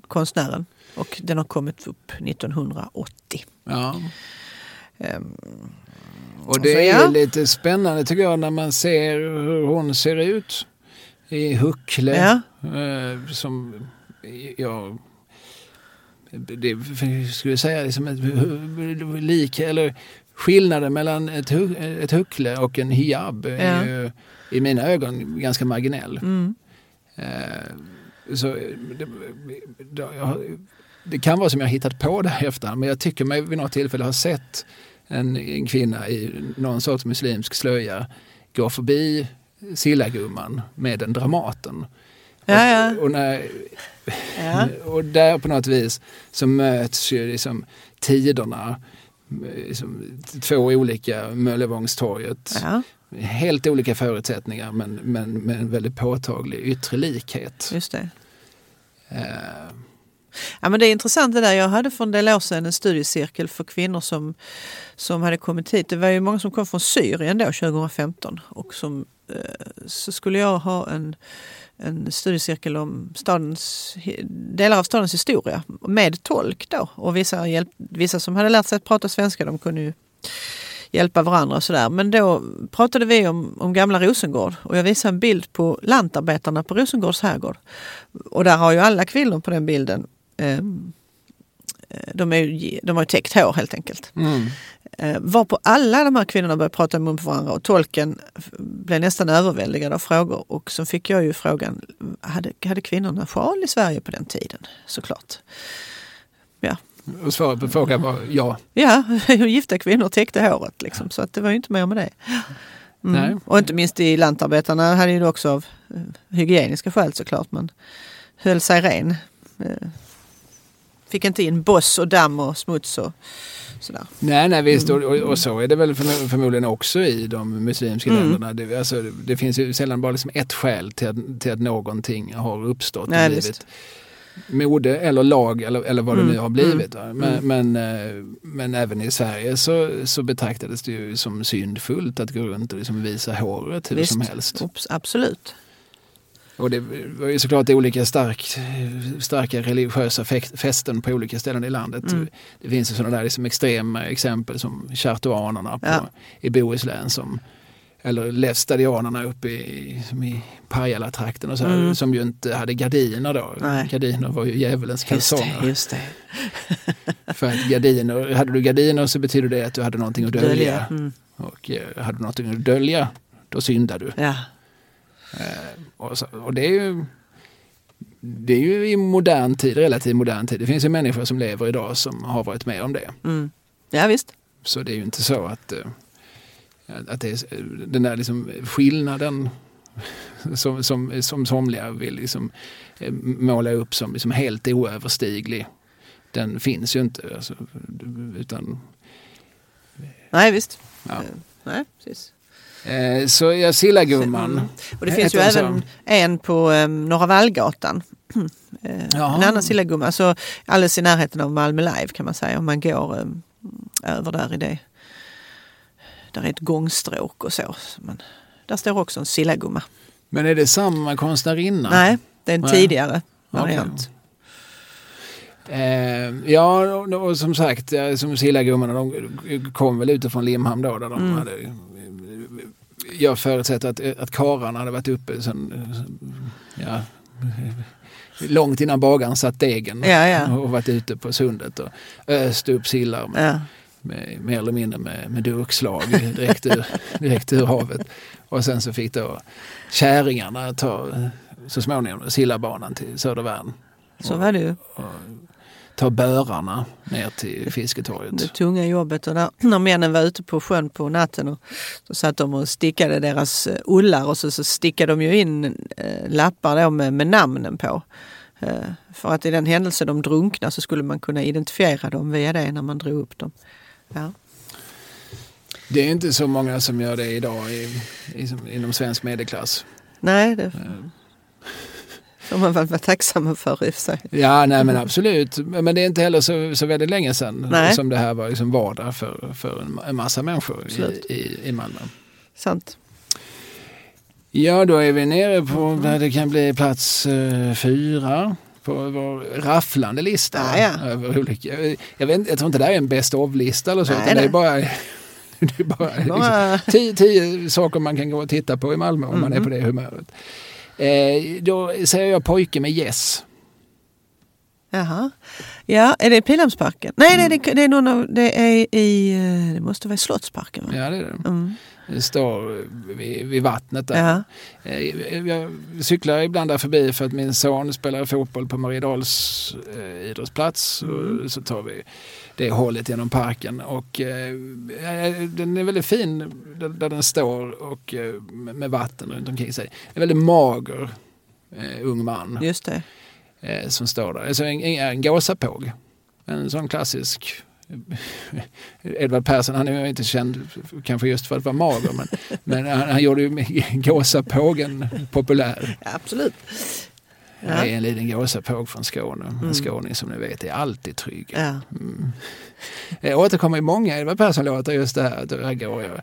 Speaker 1: konstnären och den har kommit upp 1980.
Speaker 2: Ja. Um, och det så, är lite spännande tycker jag när man ser hur hon ser ut i huckle. Ja. Eh, som jag det skulle jag säga liksom ett lik eller skillnaden mellan ett, ett huckle och en hijab ja. är ju i mina ögon ganska marginell.
Speaker 1: Mm.
Speaker 2: Eh, så det, det, det, kan vara som jag hittat på det efter men jag tycker mig vid något tillfälle ha sett en, en kvinna i någon sorts muslimsk slöja gå förbi Sillagumman med en Dramaten.
Speaker 1: Ja, ja.
Speaker 2: Och, och, när, ja. <laughs> och där på något vis så möts ju liksom tiderna. Liksom, två olika Möllevångstorget.
Speaker 1: Ja.
Speaker 2: Helt olika förutsättningar men, men med en väldigt påtaglig yttre likhet.
Speaker 1: Just det.
Speaker 2: Uh,
Speaker 1: Ja, men det är intressant det där. Jag hade för en del år sedan en studiecirkel för kvinnor som, som hade kommit hit. Det var ju många som kom från Syrien då 2015 och som, eh, Eh, så skulle jag ha en, en studiecirkel om stadens, delar av stadens historia med tolk då. Och vissa, hjälp, vissa som hade lärt sig att prata svenska de kunde ju hjälpa varandra och sådär. Men då pratade vi om, om gamla Rosengård och jag visade en bild på lantarbetarna på Rosengårds herrgård. Och där har ju alla kvinnor på den bilden ehm, eh, de, är, de har ju täckt hår helt enkelt.
Speaker 2: Mm.
Speaker 1: Eh, var på alla de här kvinnorna började prata mun på varandra och tolken blev nästan överväldigad av frågor. Och så fick jag ju frågan, hade, hade kvinnorna sjal i Sverige på den tiden? Såklart. Ja.
Speaker 2: Och svaret på frågan var ja.
Speaker 1: Ja, <laughs> gifta kvinnor täckte håret liksom, så att det var ju inte mer med det. Mm. Och inte minst i lantarbetarna hade ju det också av eh, hygieniska skäl såklart, men höll sig ren. Fick inte in boss och damm och smuts och sådär.
Speaker 2: Nej, nej visst och, och, och så är det väl förmodligen också i de muslimska mm. länderna. Det, alltså, det finns ju sällan bara liksom ett skäl till att, till att någonting har uppstått nej, i livet. Visst. Mode eller lag eller, eller vad mm. det nu har blivit. Mm. Men, men, eh, men, även i Sverige så, så betraktades det ju som syndfullt att gå runt och liksom visa håret hur Visst. som helst.
Speaker 1: Oops, absolut.
Speaker 2: Och det var ju såklart olika stark, starka religiösa fästen på olika ställen i landet. Mm. Det finns ju sådana där liksom extrema exempel som chartuanerna ja. i Bohuslän som eller lästadianerna uppe i, i Pajala-trakten och så mm. som ju inte hade gardiner då.
Speaker 1: Nej.
Speaker 2: Gardiner var ju djävulens kalsonger.
Speaker 1: Just det, just <laughs>
Speaker 2: det. För att gardiner, hade du gardiner så betyder det att du hade någonting att dölja. dölja.
Speaker 1: Mm.
Speaker 2: Och eh, hade du någonting att dölja, då syndade du.
Speaker 1: Ja.
Speaker 2: Eh, och, så, och, det är ju det är ju i modern tid, relativt modern tid. Det finns ju människor som lever idag som har varit med om det.
Speaker 1: Mm. Ja visst.
Speaker 2: Så det är ju inte så att, eh, att det är den där liksom skillnaden <laughs> som, som, som somliga vill liksom eh, måla upp som liksom helt oöverstiglig. Den finns ju inte. Alltså, utan
Speaker 1: Nej, visst.
Speaker 2: Ja.
Speaker 1: Nej, precis.
Speaker 2: Eh, så ja, Sillagumman.
Speaker 1: Mm. Och det finns ju även en på eh, Norra Vallgatan. <clears throat> Eh,
Speaker 2: Jaha.
Speaker 1: en annan sillagumma, alltså alldeles i närheten av Malmö Live kan man säga om man går eh, över där i det. Där är ett gångstråk och så. Man, där står också en sillagumma.
Speaker 2: Men är det samma konstnärinna?
Speaker 1: Nej, det är en
Speaker 2: Nej.
Speaker 1: tidigare variant.
Speaker 2: Eh, ja, och, och som sagt, eh, som Sillagummarna de kom väl utifrån Limhamn då. Där de
Speaker 1: Mm.
Speaker 2: hade, jag förutsätter att, att karlarna hade varit uppe sen, ja, långt innan bagaren satt degen
Speaker 1: Ja, ja.
Speaker 2: och varit ute på sundet och öst upp sillar med,
Speaker 1: Ja.
Speaker 2: med, mer eller mindre med, med durkslag direkt ur, <laughs> direkt ur havet. Och sen så fick då käringarna ta så småningom Sillabanan till Södervärn.
Speaker 1: Så var det ju.
Speaker 2: Ta börarna ner till
Speaker 1: Det
Speaker 2: fisketorget.
Speaker 1: tunga jobbet och när, när männen var ute på sjön på natten och så satt de och stickade deras eh, ullar och så, så stickade de ju in eh, lappar då med, med namnen på. Eh, för att i den händelse de drunknar så skulle man kunna identifiera dem via det när man drog upp dem. Ja.
Speaker 2: Det är inte så många som gör det idag i, i, inom svensk medelklass.
Speaker 1: Nej, det får man väl vara tacksamma för i och för sig.
Speaker 2: Ja, nej men absolut. Men det är inte heller så, så väldigt länge sedan
Speaker 1: Nej.
Speaker 2: som det här var liksom vardag för, för en, massa människor
Speaker 1: Absolut.
Speaker 2: i, i, i Malmö.
Speaker 1: Sant.
Speaker 2: Ja, då är vi nere på där det kan bli plats eh, fyra på vår rafflande lista.
Speaker 1: Ja, ja.
Speaker 2: Över olika, jag, vet, inte- jag tror inte det här är en best of-lista eller så,
Speaker 1: Nej,
Speaker 2: utan det är
Speaker 1: nej.
Speaker 2: bara, <laughs> det är bara, liksom,
Speaker 1: Bara,
Speaker 2: tio, tio saker man kan gå och titta på i Malmö om man är på det humöret. Eh, då säger jag pojke med gäss.
Speaker 1: jaha. Ja, är det Pildammsparken? Nej, nej det, det är någon av, det är i, eh, det måste vara i Slottsparken. Va?
Speaker 2: Ja, det är det.
Speaker 1: Mm.
Speaker 2: Det står vid, vid vattnet där.
Speaker 1: Ja.
Speaker 2: Eh, Jag cyklar ibland där förbi för att min son spelar fotboll på Mariedals eh, idrottsplats. Och så tar vi det hållet genom parken. Och, eh, eh, den är väldigt fin där, där den står och eh, med, med vatten runt omkring sig. En väldigt mager eh, ung man
Speaker 1: Just det.
Speaker 2: eh, som står där. Alltså en, en, en gåsapåg. En sån klassisk <laughs> Edvard Persson, han är ju inte känd kanske just för att vara mager men, <laughs> men han, han gjorde ju <laughs> gåsapågen populär.
Speaker 1: Ja, absolut.
Speaker 2: Jag är en liten gåsapåg från Skåne. En skåning som ni vet är alltid trygg.
Speaker 1: Ja.
Speaker 2: Mm. Det återkommer i många Edvard Persson-låtar just det här. att Där går jag.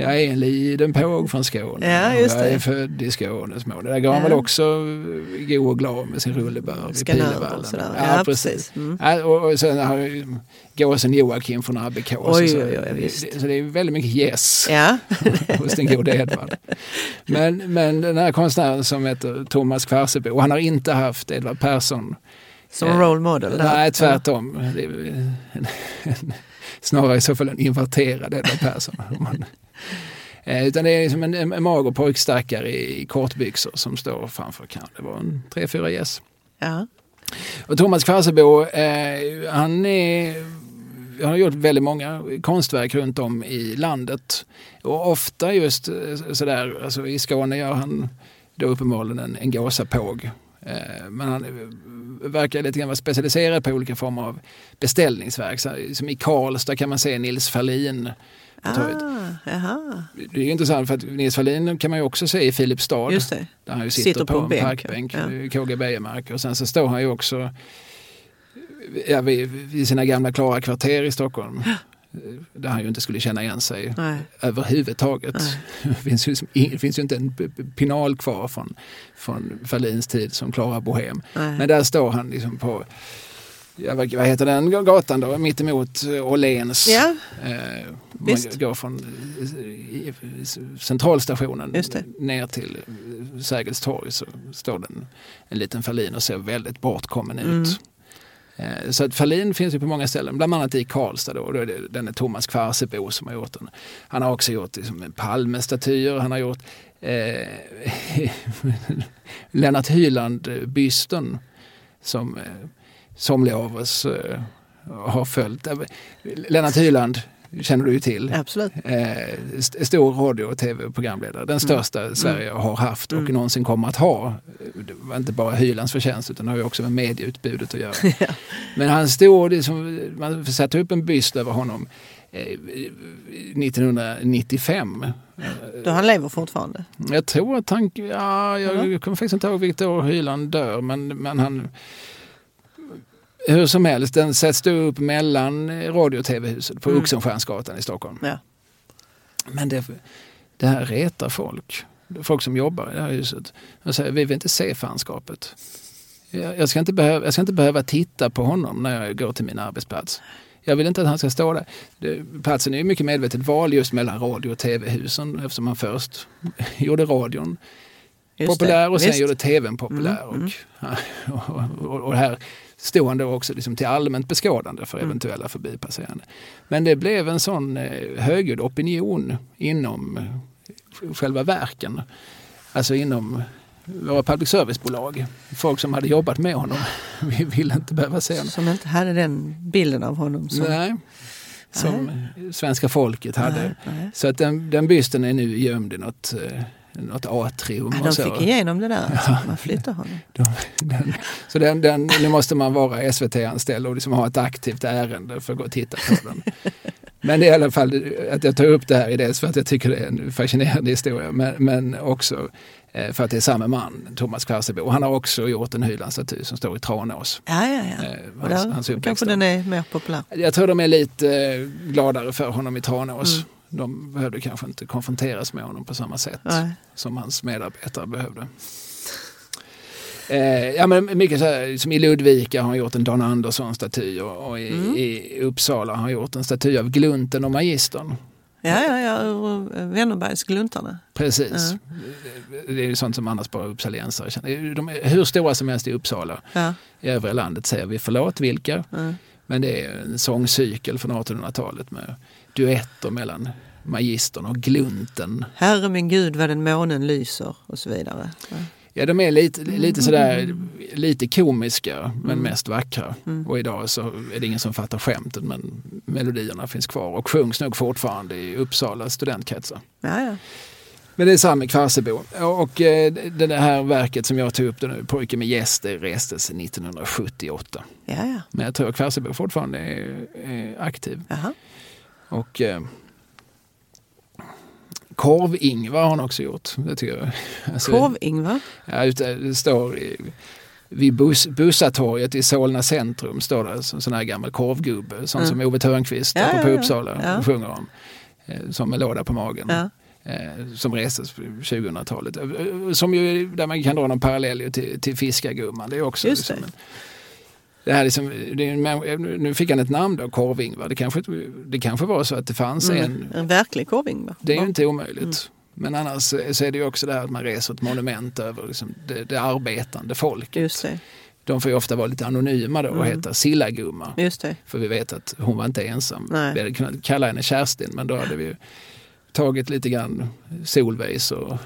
Speaker 2: Jag är en liten påg från Skåne.
Speaker 1: Ja,
Speaker 2: och jag är född i Skånes mål. Det där går han
Speaker 1: Ja.
Speaker 2: väl också eh, god och glad med sin rullebör vid Pilevallen.
Speaker 1: och sådär. Ja, precis. Mm.
Speaker 2: Ja, och, och sen har gåsen Joakim från Abbekås.
Speaker 1: Oj,
Speaker 2: så,
Speaker 1: oj, oj,
Speaker 2: så det är väldigt mycket yes
Speaker 1: Ja. <laughs>
Speaker 2: hos den gode Edvard. Men, men den här konstnären som heter Thomas Kvarsebo, han har inte haft Edvard Persson.
Speaker 1: Som
Speaker 2: Eh,
Speaker 1: role model.
Speaker 2: Nej, tvärtom. Det är en, en, snarare i så fall en inverterad Edvard Persson. Man- Eh, Utan det är liksom en, en mager pojkstackare i kortbyxor som står framför, kan det vara en tre, fyra gäss.
Speaker 1: Ja.
Speaker 2: Och Thomas Kvarsebo, eh, han är, han har gjort väldigt många konstverk runt om i landet. Och ofta just eh, sådär, alltså i Skåne gör han då uppenbarligen en, en gåsapåg. Eh, men han eh, verkar lite grann vara specialiserad på olika former av beställningsverk. Som i Karlstad kan man se Nils Ferlin. på.
Speaker 1: Ah.
Speaker 2: Det är intressant för att Nils Ferlin kan man ju också se i Filipstad.
Speaker 1: Just det.
Speaker 2: Där han ju sitter, på, en
Speaker 1: bänk,
Speaker 2: parkbänk,
Speaker 1: ja.
Speaker 2: i KG Bejermark. Och sen så står han ju också ja, vid, vid sina gamla Klara kvarter i Stockholm. Där han ju inte skulle känna igen sig
Speaker 1: Nej.
Speaker 2: överhuvudtaget. <laughs> Det finns ju, liksom det finns ju inte en pinal kvar från, från Ferlins tid som Klara Bohem.
Speaker 1: Nej.
Speaker 2: Men där står han liksom på, ja, vad, vad heter den gatan då, mittemot eh, Åhléns.
Speaker 1: Ja,
Speaker 2: Eh, man går från eh, centralstationen ner till eh, Sergels torg så står den en liten Ferlin och ser väldigt bortkommen
Speaker 1: Mm.
Speaker 2: ut. Eh, så att Ferlin finns ju på många ställen, bland annat i Karlstad. Då, och då är det, den är Thomas Kvarsebo som har gjort den. Han har också gjort liksom, Palmestatyer, han har gjort eh, <laughs> Lennart Hyland-bysten som eh, somliga av oss eh, har följt. Lennart Hyland känner du ju till.
Speaker 1: absolut.
Speaker 2: Eh, st- stor radio och tv-programledare. Den största Sverige har haft och någonsin kommer att ha. Det var inte bara Hylands förtjänst utan det har ju också med medieutbudet att göra. <laughs> Men han stod, liksom, man satte upp en byst över honom eh, 1995.
Speaker 1: Då han lever fortfarande?
Speaker 2: Jag tror att han, ja, jag kommer faktiskt inte ihåg vilket år Hyland dör, men, men han hur som helst, den sätts då upp mellan radio och tv-huset på mm. Oxenstiernsgatan i Stockholm.
Speaker 1: Ja.
Speaker 2: Men det, det här retar folk. Folk som jobbar i det här huset. De säger, vi vill inte se fanskapet. Jag ska, inte behöva, jag ska inte behöva titta på honom när jag går till min arbetsplats. Jag vill inte att han ska stå där. Det, platsen är ju mycket medvetet val just mellan radio och tv-husen eftersom han först <laughs> gjorde radion just populär och sen Visst. gjorde tvn populär. Mm, mm. Och, <laughs> och, och, och, här stod han då också liksom till allmänt beskådande för mm. eventuella förbipasserande. Men det blev en sån eh, högljudd opinion inom eh, själva verken. Alltså inom våra public service-bolag. Folk som hade jobbat med honom. <laughs> Vi ville inte behöva se honom.
Speaker 1: Som inte hade den bilden av honom? Som...
Speaker 2: Nej, som nej. svenska folket hade. Nej, nej. Så att den, den bysten är nu gömd i något eh, något atrium.
Speaker 1: Ja, de fick igenom det där, alltså. man flyttade honom. <laughs> De,
Speaker 2: den, så den, den, nu måste man vara SVT-anställd och liksom ha ett aktivt ärende för att gå och titta på den. <laughs> Men i alla fall att jag tar upp det här är dels för att jag tycker det är en fascinerande historia men, men också eh, för att det är samma man, Thomas Kvarsebo. Och han har också gjort en Hylandstaty som står i Tranås.
Speaker 1: Ja, ja, ja. Eh, hans, där, hans kanske den är mer populär.
Speaker 2: Jag tror de är lite eh, gladare för honom i Tranås. Mm de behövde kanske inte konfronteras med honom på samma sätt Nej. som hans medarbetare behövde. Eh, ja, men mycket så här, som I Ludvika har han gjort en Dan Andersson-staty och, och i, mm. i, Uppsala har han gjort en staty av Glunten och Magistern.
Speaker 1: Ja, ja, ja, Wennerbergs Gluntarna.
Speaker 2: Precis. Ja. Det är sånt som annars bara uppsaliensare känner. De är hur stora som helst i Uppsala. Ja. I övriga landet säger vi förlåt vilka. Ja. Men det är en sångcykel från 1800-talet med duetter mellan magistern och glunten.
Speaker 1: Herre min gud vad den månen lyser och så vidare.
Speaker 2: Ja, de är lite, lite sådär, lite komiska men mm. mest vackra. Mm. Och idag så är det ingen som fattar skämten men melodierna finns kvar och sjungs nog fortfarande i Uppsala studentkretsar.
Speaker 1: Ja, ja.
Speaker 2: Men det är samma Kvarsebo. Och eh, det här verket som jag tog upp, nu, Pojke med gäst, det restes 1978.
Speaker 1: Ja, ja.
Speaker 2: Men jag tror att Kvarsebo fortfarande är, är aktiv.
Speaker 1: Aha.
Speaker 2: Och eh, Korv-Ingvar har han också gjort. Det tycker jag.
Speaker 1: Alltså, Korv-Ingvar?
Speaker 2: Ja, det står i, vid bus, Bussatorget i Solna centrum står det en sån här gammal korvgubbe, sån mm. som Ove Thörnqvist ja, ja, på Uppsala ja. sjunger om. Eh, som med låda på magen. Ja. Eh, som restes på 2000-talet. Eh, som ju, där man kan dra någon parallell till, till Fiskargumman. Det är också
Speaker 1: Just det. Liksom en,
Speaker 2: det här liksom, det nu fick han ett namn då, Korvingvar. Det kanske, det kanske var så att det fanns mm, en...
Speaker 1: En verklig Korvingvar.
Speaker 2: Det är ju inte omöjligt. Mm. Men annars så är det ju också det här att man reser ett monument över liksom det, det arbetande folket.
Speaker 1: Just det.
Speaker 2: De får ju ofta vara lite anonyma då och mm. heta Sillagumma.
Speaker 1: Just det.
Speaker 2: För vi vet att hon var inte ensam.
Speaker 1: Nej.
Speaker 2: Vi hade kunnat kalla henne Kerstin men då hade vi tagit lite grann Solveis och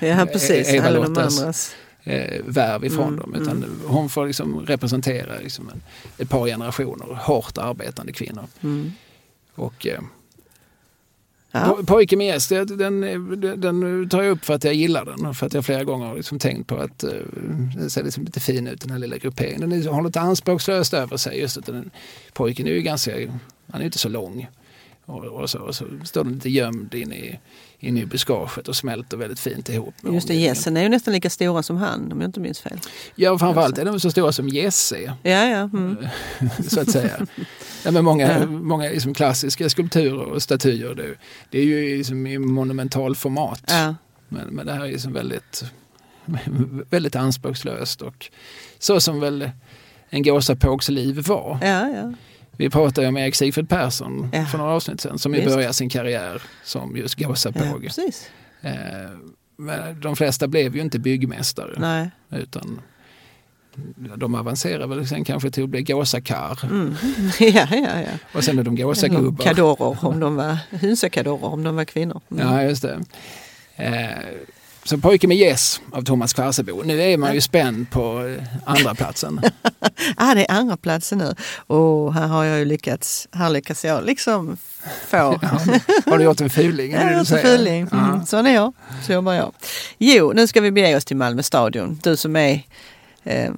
Speaker 1: ja, precis.
Speaker 2: Eva-Lottas eh, värv ifrån mm, dem. Utan mm. Hon får liksom representera liksom en, ett par generationer hårt arbetande kvinnor.
Speaker 1: Mm.
Speaker 2: Och eh, ja. Pojke med gäst, den, den, den, tar jag upp för att jag gillar den. För att jag flera gånger har liksom tänkt på att uh, den ser liksom lite fin ut den här lilla grupperingen. Den har lite anspråkslöst över sig. Just att den, pojken är ju ganska, han är inte så lång. Och, och, så, och så står den lite gömd inne i, inne i buskaget och smälter väldigt fint ihop.
Speaker 1: Just det, gässen är ju nästan lika stora som han om jag inte minns fel.
Speaker 2: Ja, framförallt är de så stora som gäss är.
Speaker 1: Ja, ja. Mm.
Speaker 2: så att säga. Ja, men många ja. många liksom klassiska skulpturer och statyer det, det är ju liksom i monumental format.
Speaker 1: Ja.
Speaker 2: Men, men det här är liksom väldigt, väldigt anspråkslöst och så som väl en gåsapågs liv var.
Speaker 1: Ja, ja.
Speaker 2: Vi pratade om Erik Sigfrid Persson ja. för några avsnitt sedan som ju började sin karriär som just gåsapåg.
Speaker 1: Ja,
Speaker 2: eh, men de flesta blev ju inte byggmästare.
Speaker 1: Nej.
Speaker 2: Utan de avancerade väl sen kanske till att bli gåsakar.
Speaker 1: Mm. <laughs> Ja, ja, ja.
Speaker 2: Och sen är de gåsagubbar.
Speaker 1: Kadorer om de var <laughs> hönsakadorer om de var kvinnor.
Speaker 2: Mm. Ja, just det. Eh, så Pojke med gäss av Thomas Kvarsebo. Nu är man ju spänd på eh, andra platsen. <laughs>
Speaker 1: ah, det är andra platsen nu. Och här har jag ju lyckats, här lyckas jag liksom få... <laughs> ja,
Speaker 2: har du gjort en fuling?
Speaker 1: Jag har gjort en fuling. Mm, sån är jag, så jobbar jag. Jo, nu ska vi bege oss till Malmö stadion. Du som är eh,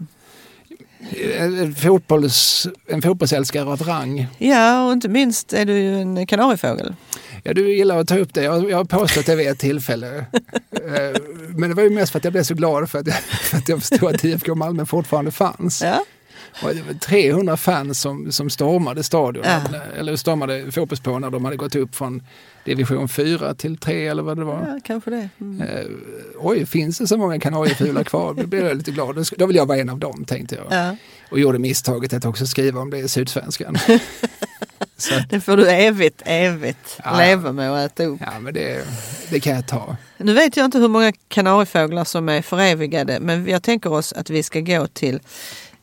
Speaker 2: En, fotbolls, en fotbollsälskare av rang.
Speaker 1: Ja, och inte minst är du ju en kanariefågel.
Speaker 2: Ja, du gillar att ta upp det. Jag, jag har påstått det vid ett tillfälle. <laughs> Eh, men det var ju mest för att jag blev så glad för att jag, för att jag förstod att IFK Malmö fortfarande fanns.
Speaker 1: Ja.
Speaker 2: Och det var 300 fans som, som stormade stadion,
Speaker 1: Ja.
Speaker 2: eller stormade fotbollsplan när de hade gått upp från division 4 till 3 eller vad det var.
Speaker 1: ja, kanske det. Mm.
Speaker 2: Eh, oj, finns det så många kanariefuglar kvar? Då blev jag lite glad. Då vill jag vara en av dem, tänkte jag.
Speaker 1: Ja.
Speaker 2: Och gjorde misstaget att också skriva om det i Sydsvenskan. <laughs> så,
Speaker 1: Det får du evigt, evigt
Speaker 2: Ja.
Speaker 1: leva med och äta upp.
Speaker 2: ja, men det, det kan jag ta.
Speaker 1: Nu vet jag inte hur många kanariefåglar som är förevigade men jag tänker oss att vi ska gå till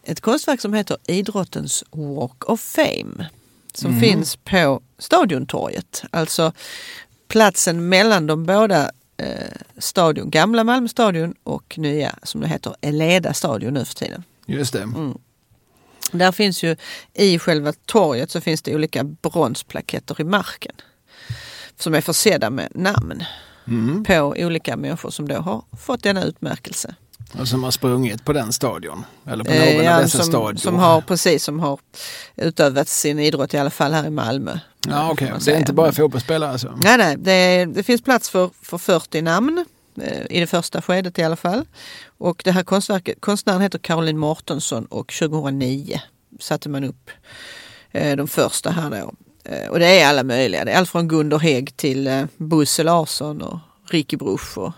Speaker 1: ett konstverk som heter Idrottens Walk of Fame. Som finns på Stadiontorget. Alltså platsen mellan de båda eh, stadion, gamla Malmö stadion och nya som det heter Eleda stadion nu för tiden.
Speaker 2: Just det.
Speaker 1: Mm. Där finns ju i själva torget så finns det olika bronsplaketter i marken. Som är försedda med namn
Speaker 2: Mm.
Speaker 1: på olika människor som då har fått denna utmärkelse.
Speaker 2: Och som har sprungit på den stadion. Eller på någon
Speaker 1: Eh,
Speaker 2: av
Speaker 1: ja,
Speaker 2: dessa
Speaker 1: som,
Speaker 2: stadion.
Speaker 1: som har precis som har utövat sin idrott i alla fall här i Malmö.
Speaker 2: Ja, okej.
Speaker 1: man
Speaker 2: Det är inte bara fotbollsspelare alltså?
Speaker 1: Nej, nej, det, det finns plats för, för 40 namn eh, i det första skedet i alla fall. Och det här konstverket, konstnären heter Caroline Mårtensson och 2009 satte man upp eh, de första här då. Och det är alla möjliga. Det är allt från Gunder Hägg till Bosse Larsson och Ricky Bruch. Och,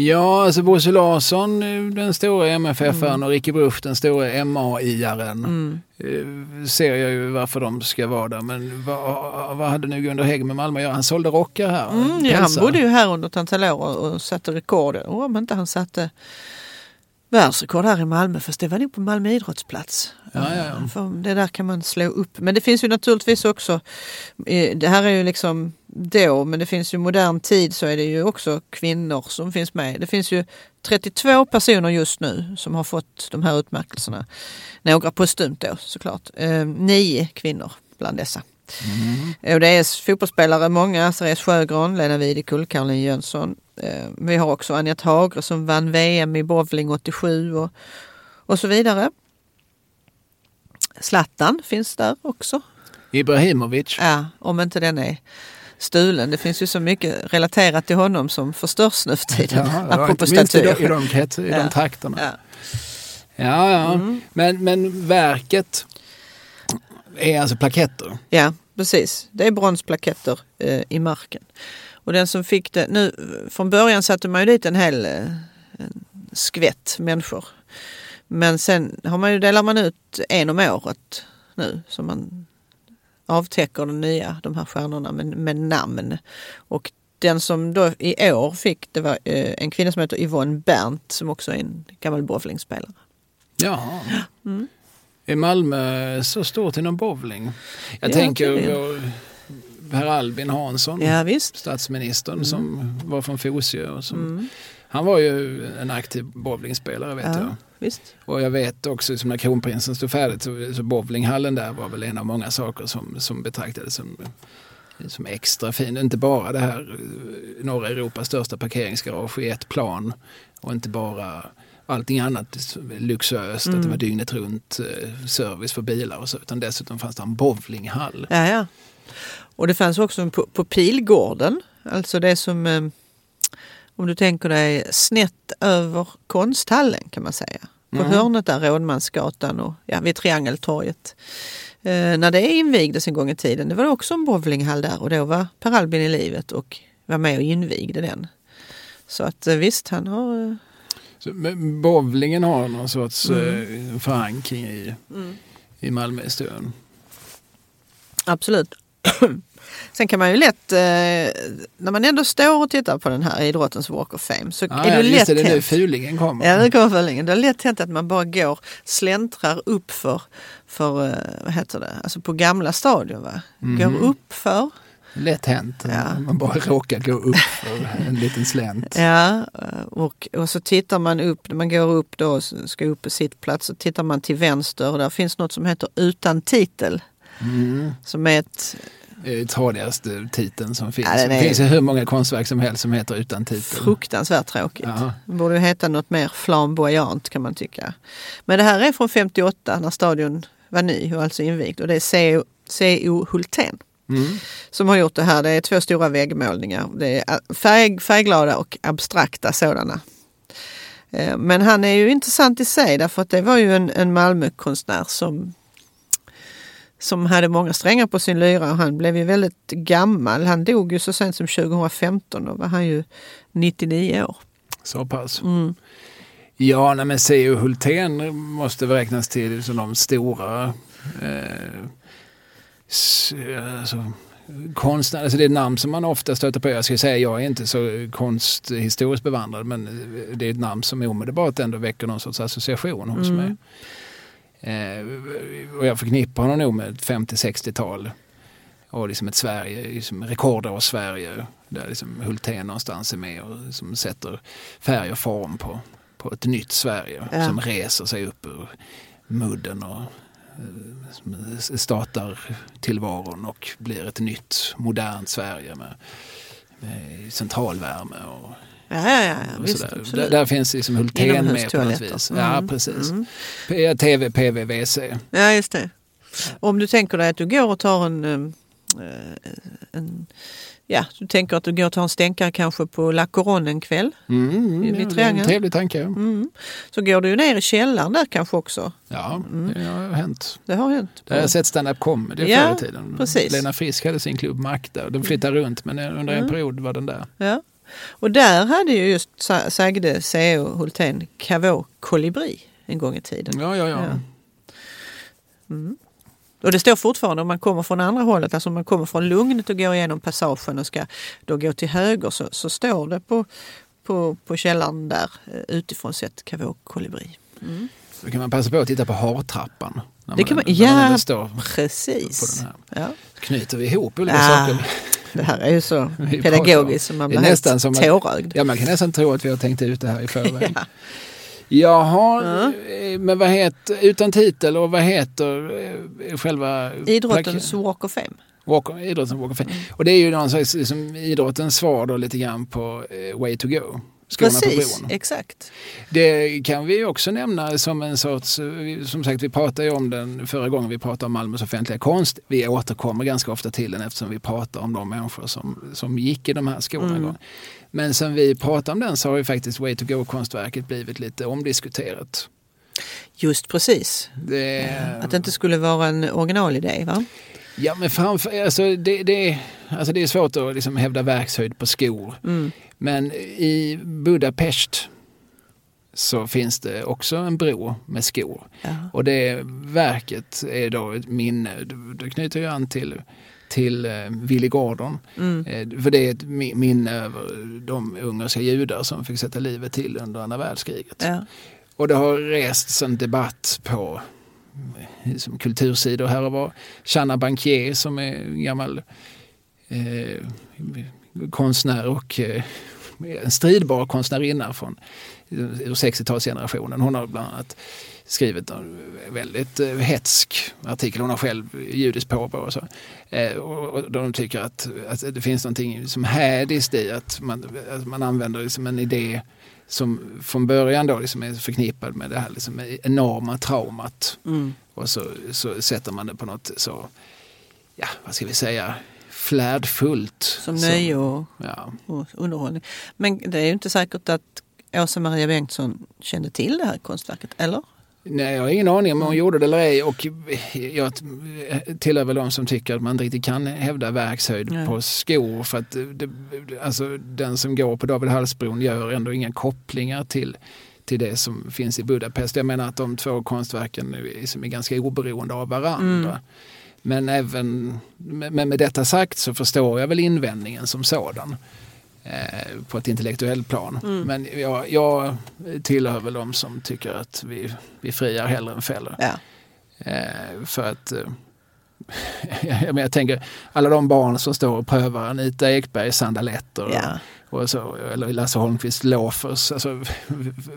Speaker 2: Ja, alltså Bosse Larsson, eh, den stora MFF-aren och Ricky Bruch, den stora MAI-aren.
Speaker 1: mm.
Speaker 2: Eh, Ser jag ju varför de ska vara där. Men vad, vad hade nu Gunder Hägg med Malmö att göra? Han sålde rockar här.
Speaker 1: Mm, ja, han bodde ju här under ett antal år och, satte rekord. Och om inte han satte världsrekord här i Malmö, fast det var nog på Malmö idrottsplats.
Speaker 2: Ja, ja, ja.
Speaker 1: Det där kan man slå upp. Men det finns ju naturligtvis också, eh, det här är ju liksom då, men det finns ju modern tid så är det ju också kvinnor som finns med. Det finns ju 32 personer just nu som har fått de här utmärkelserna. Några postumt då såklart. Eh, nio kvinnor bland dessa.
Speaker 2: Mm.
Speaker 1: Och det är fotbollsspelare många, Therese Sjögran, Lena Videkull, Caroline Jönsson. Eh, Vi har också Anette Hagre som vann VM i bowling 87 och, och så vidare. Zlatan finns där också.
Speaker 2: Ibrahimovic.
Speaker 1: Ja, om inte den är stulen. Det finns ju så mycket relaterat till honom som förstörs nu för tiden.
Speaker 2: Ja, var
Speaker 1: apropå
Speaker 2: minst i de, i
Speaker 1: statyer.
Speaker 2: de, i
Speaker 1: Ja.
Speaker 2: de trakterna.
Speaker 1: Ja.
Speaker 2: Ja, ja.
Speaker 1: Mm.
Speaker 2: Men, men verket är alltså plaketter.
Speaker 1: Ja, precis. Det är bronsplaketter eh, i marken. Och den som fick det, nu från början satte man ju dit en hel eh, en skvätt människor. Men sen har man ju, delar man ut en om året nu som man avtäcker de nya, de här stjärnorna med, med namn. Och den som då i år fick, det var eh, en kvinna som heter Yvonne Berndt som också är en gammal bowlingspelare.
Speaker 2: Jaha.
Speaker 1: Mm.
Speaker 2: Är Malmö så stort inom bowling? Jag
Speaker 1: Ja,
Speaker 2: tänker Per Albin Hansson,
Speaker 1: Ja visst.
Speaker 2: statsministern som var från Fosie. Som,
Speaker 1: Mm.
Speaker 2: Han var ju en aktiv bowlingspelare vet
Speaker 1: Ja,
Speaker 2: jag.
Speaker 1: Visst.
Speaker 2: Och jag vet också som när kronprinsen stod färdigt så, så bowlinghallen där var väl en av många saker som, som betraktades som, som extra fin. Inte bara det här eh, norra Europas största parkeringsgarage i ett plan och inte bara allting annat luxuöst, att det var dygnet runt eh, service för bilar och så, utan dessutom fanns det en bowlinghall.
Speaker 1: Ja, ja. Och det fanns också på, på Pilgården, alltså det som eh, om du tänker dig snett över konsthallen kan man säga. På
Speaker 2: Mm.
Speaker 1: hörnet där, Rådmansgatan och ja, vid Triangeltorget. Eh, när det invigdes en gång i tiden, det var också en bowlinghall där och då var Per Albin i livet och var med och invigde den. Så att eh, visst, han har... eh,
Speaker 2: Så, men bowlingen har någon sorts
Speaker 1: Mm.
Speaker 2: eh, förankring i, i Malmöhistorien.
Speaker 1: Absolut. Sen kan man ju lätt, eh, när man ändå står och tittar på den här idrottens Walk of Fame så
Speaker 2: Ja,
Speaker 1: är det
Speaker 2: ja,
Speaker 1: lätt
Speaker 2: det, det är nu fulingen kommer.
Speaker 1: Ja, det kommer fölningen. Det är lätt hänt att man bara går, släntrar upp för, för eh, vad heter det, alltså på gamla stadion va? Går
Speaker 2: Mhm.
Speaker 1: upp för,
Speaker 2: Lätt hänt.
Speaker 1: Ja.
Speaker 2: Man bara <laughs> råkar gå upp för en liten slänt.
Speaker 1: ja, eh, och, och så tittar man upp, när man går upp då ska upp på sitt plats så tittar man till vänster och där finns något som heter utan titel.
Speaker 2: Mm.
Speaker 1: Som är ett,
Speaker 2: tradigaste titeln som finns.
Speaker 1: Ja,
Speaker 2: det finns ju hur många konstverk som helst som heter utan titel.
Speaker 1: Fruktansvärt tråkigt.
Speaker 2: Ja.
Speaker 1: Borde ju heta något mer flamboyant kan man tycka. Men det här är från 58 när stadion var ny och alltså invigd och det är C.O. Hultén
Speaker 2: Mm.
Speaker 1: som har gjort det här. Det är två stora väggmålningar. Det är färg, färgglada och abstrakta sådana. Eh, Men han är ju intressant i sig därför att det var ju en, en Malmökonstnär som som hade många strängar på sin lyra och han blev ju väldigt gammal. Han dog ju så sent som 2015 då var han ju 99 år.
Speaker 2: Så pass.
Speaker 1: Mm.
Speaker 2: Ja, nej, men C.O. Hultén måste väl räknas till som de stora eh, alltså, konstnärer. Alltså det är ett namn som man ofta stöter på. Jag ska säga jag är inte så konsthistoriskt bevandrad men det är ett namn som omedelbart ändå väcker någon sorts association hos
Speaker 1: Mm.
Speaker 2: mig. Eh, och jag förknippar honom nog med ett 50-60-tal och liksom ett Sverige, liksom rekordår Sverige där liksom Hultén någonstans är med och liksom sätter färg och form på, på ett nytt Sverige
Speaker 1: Ja.
Speaker 2: som reser sig upp ur mudden och eh, som startar tillvaron och blir ett nytt modernt Sverige med, med centralvärme och,
Speaker 1: Ja, ja, ja,
Speaker 2: och
Speaker 1: visst.
Speaker 2: Där, där finns liksom Hultén med på något vis.
Speaker 1: Mm.
Speaker 2: Ja, precis.
Speaker 1: Mm.
Speaker 2: TV, PV, WC.
Speaker 1: Ja, just det. Om du tänker dig att du går och tar en, um, eh, en ja, du tänker att du går och tar en stänkare kanske på La Couronne en kväll.
Speaker 2: Mm,
Speaker 1: Vid
Speaker 2: ja, det är en trevlig tanke.
Speaker 1: Mm. Så går du ner i källaren där kanske också.
Speaker 2: Ja,
Speaker 1: Mm.
Speaker 2: det har hänt.
Speaker 1: Det har hänt.
Speaker 2: Där har jag sett stand-up comedy
Speaker 1: Ja,
Speaker 2: förr i tiden.
Speaker 1: precis.
Speaker 2: Lena Frisk hade sin klubb Makta. Den flyttade runt men under en
Speaker 1: Mm.
Speaker 2: period var den där.
Speaker 1: Ja. Och där hade ju just sa- sagde C.O. Hultén Cavaux kolibri en gång i tiden.
Speaker 2: Ja, ja, ja.
Speaker 1: Ja. Mm. Och det står fortfarande om man kommer från andra hållet, alltså om man kommer från Lugnet och går igenom passagen och ska då gå till höger så, så står det på, på, på källaren där eh, utifrån sett Cavaux kolibri. Mm.
Speaker 2: Då kan man passa på att titta på hartrappan.
Speaker 1: Det kan man-
Speaker 2: när
Speaker 1: ja. Precis.
Speaker 2: på den här.
Speaker 1: Ja.
Speaker 2: Knyter vi ihop olika
Speaker 1: Ah,
Speaker 2: saker.
Speaker 1: Det här är ju så <laughs> pedagogiskt som man blir
Speaker 2: nästan
Speaker 1: helt tårögd.
Speaker 2: Ja, man kan nästan tro att vi har tänkt ut det här i <laughs> förväg.
Speaker 1: Ja.
Speaker 2: Jaha, eh, men vad heter, utan titel och vad heter eh, själva...
Speaker 1: Idrottens Walk of Fame.
Speaker 2: Walk, idrottens Walk of Fame. Och det är ju någon slags liksom, idrottens svar då lite grann på eh, Way to Go. Skorna på
Speaker 1: Precis,
Speaker 2: bron.
Speaker 1: exakt.
Speaker 2: Det kan vi också nämna som en sorts, eh, som sagt vi pratade ju om den förra gången vi pratade om Malmös offentliga konst. Vi återkommer ganska ofta till den eftersom vi pratar om de människor som, som gick i de här skorna
Speaker 1: Mm.
Speaker 2: Men sen vi pratade om den så har ju faktiskt Way to Go-konstverket blivit lite omdiskuterat.
Speaker 1: Just precis.
Speaker 2: Det,
Speaker 1: Att det inte skulle vara en originalidé va?
Speaker 2: Ja men framför, alltså det, det, alltså det är svårt att liksom hävda verkshöjd på skor.
Speaker 1: Mm.
Speaker 2: Men i Budapest så finns det också en bro med skor.
Speaker 1: Ja.
Speaker 2: Och det verket är då ett minne, det knyter ju an till, till eh, Willy Gordon.
Speaker 1: Mm.
Speaker 2: Eh, för det är ett mi- minne över de ungerska judar som fick sätta livet till under andra världskriget.
Speaker 1: Ja.
Speaker 2: Och det har rests en debatt på eh, som kultursidor här och var. Channa Bankier som är en gammal eh, konstnär och eh, en stridbar konstnärinna från ur 60-talsgenerationen. Hon har bland annat skrivit en väldigt eh, hetsk artikel. Hon har själv judiskt påbrå och så. Eh, och de tycker att, att det finns någonting som hädiskt i att man, att man använder liksom en idé som från början då liksom är förknippad med det här liksom enorma traumat.
Speaker 1: Mm.
Speaker 2: Och så, så sätter man det på något så, ja vad ska vi säga, flärdfullt.
Speaker 1: Som nöje och,
Speaker 2: Ja.
Speaker 1: och underhållning. Men det är ju inte säkert att Åsa Maria Bengtsson kände till det här konstverket, eller?
Speaker 2: Nej, jag har ingen aning om hon gjorde det eller ej och jag tillhör väl de som tycker att man inte riktigt kan hävda verkshöjd
Speaker 1: Nej.
Speaker 2: på skor för att det, alltså, den som går på David Hallsbron gör ändå inga kopplingar till, till det som finns i Budapest. Jag menar att de två konstverken är, som är ganska oberoende av varandra.
Speaker 1: Mm.
Speaker 2: Men även men med detta sagt så förstår jag väl invändningen som sådan. Eh, på ett intellektuellt plan.
Speaker 1: Mm.
Speaker 2: Men jag, jag tillhör väl de som tycker att vi, vi friar hellre än fäller.
Speaker 1: Ja.
Speaker 2: Eh, för att eh, <laughs> jag, men jag tänker alla de barn som står och prövar Anita Ekbergs sandaletter och,
Speaker 1: ja.
Speaker 2: och så, eller Lasse Holmqvist loafers. Alltså, <laughs>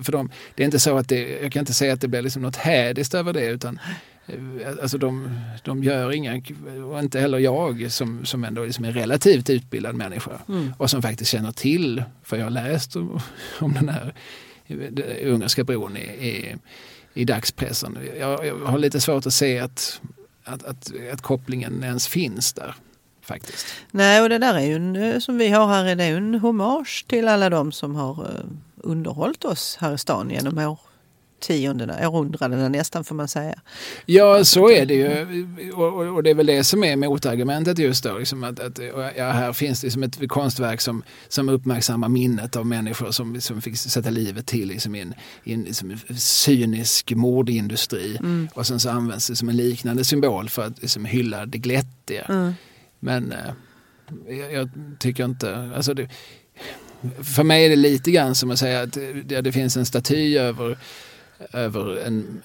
Speaker 2: för dem, det är inte så att det, jag kan inte säga att det blir liksom något hädiskt över det utan Alltså de, de gör inga, och inte heller jag som, som ändå liksom är relativt utbildad människa
Speaker 1: Mm.
Speaker 2: och som faktiskt känner till, för jag har läst om, om den här ungerska bron i, i, i dagspressen. Jag, jag har lite svårt att se att, att, att, att kopplingen ens finns där. Faktiskt.
Speaker 1: Nej, och det där är ju en, eh, som vi har här, är det en hommage till alla de som har eh, underhållit oss här i stan genom årtiondena, århundradena nästan får man säga.
Speaker 2: Ja, så är det ju. Och, och, det är väl det som är motargumentet just då. Liksom att, att, ja, här finns det liksom ett konstverk som, som uppmärksammar minnet av människor som, som fick sätta livet till liksom i en, i en liksom cynisk mordindustri.
Speaker 1: Mm.
Speaker 2: Och sen så används det som en liknande symbol för att liksom hylla det glättiga.
Speaker 1: Mm.
Speaker 2: Men eh, jag, jag tycker inte... Alltså det, för mig är det lite grann som att säga att det, det finns en staty över, över en,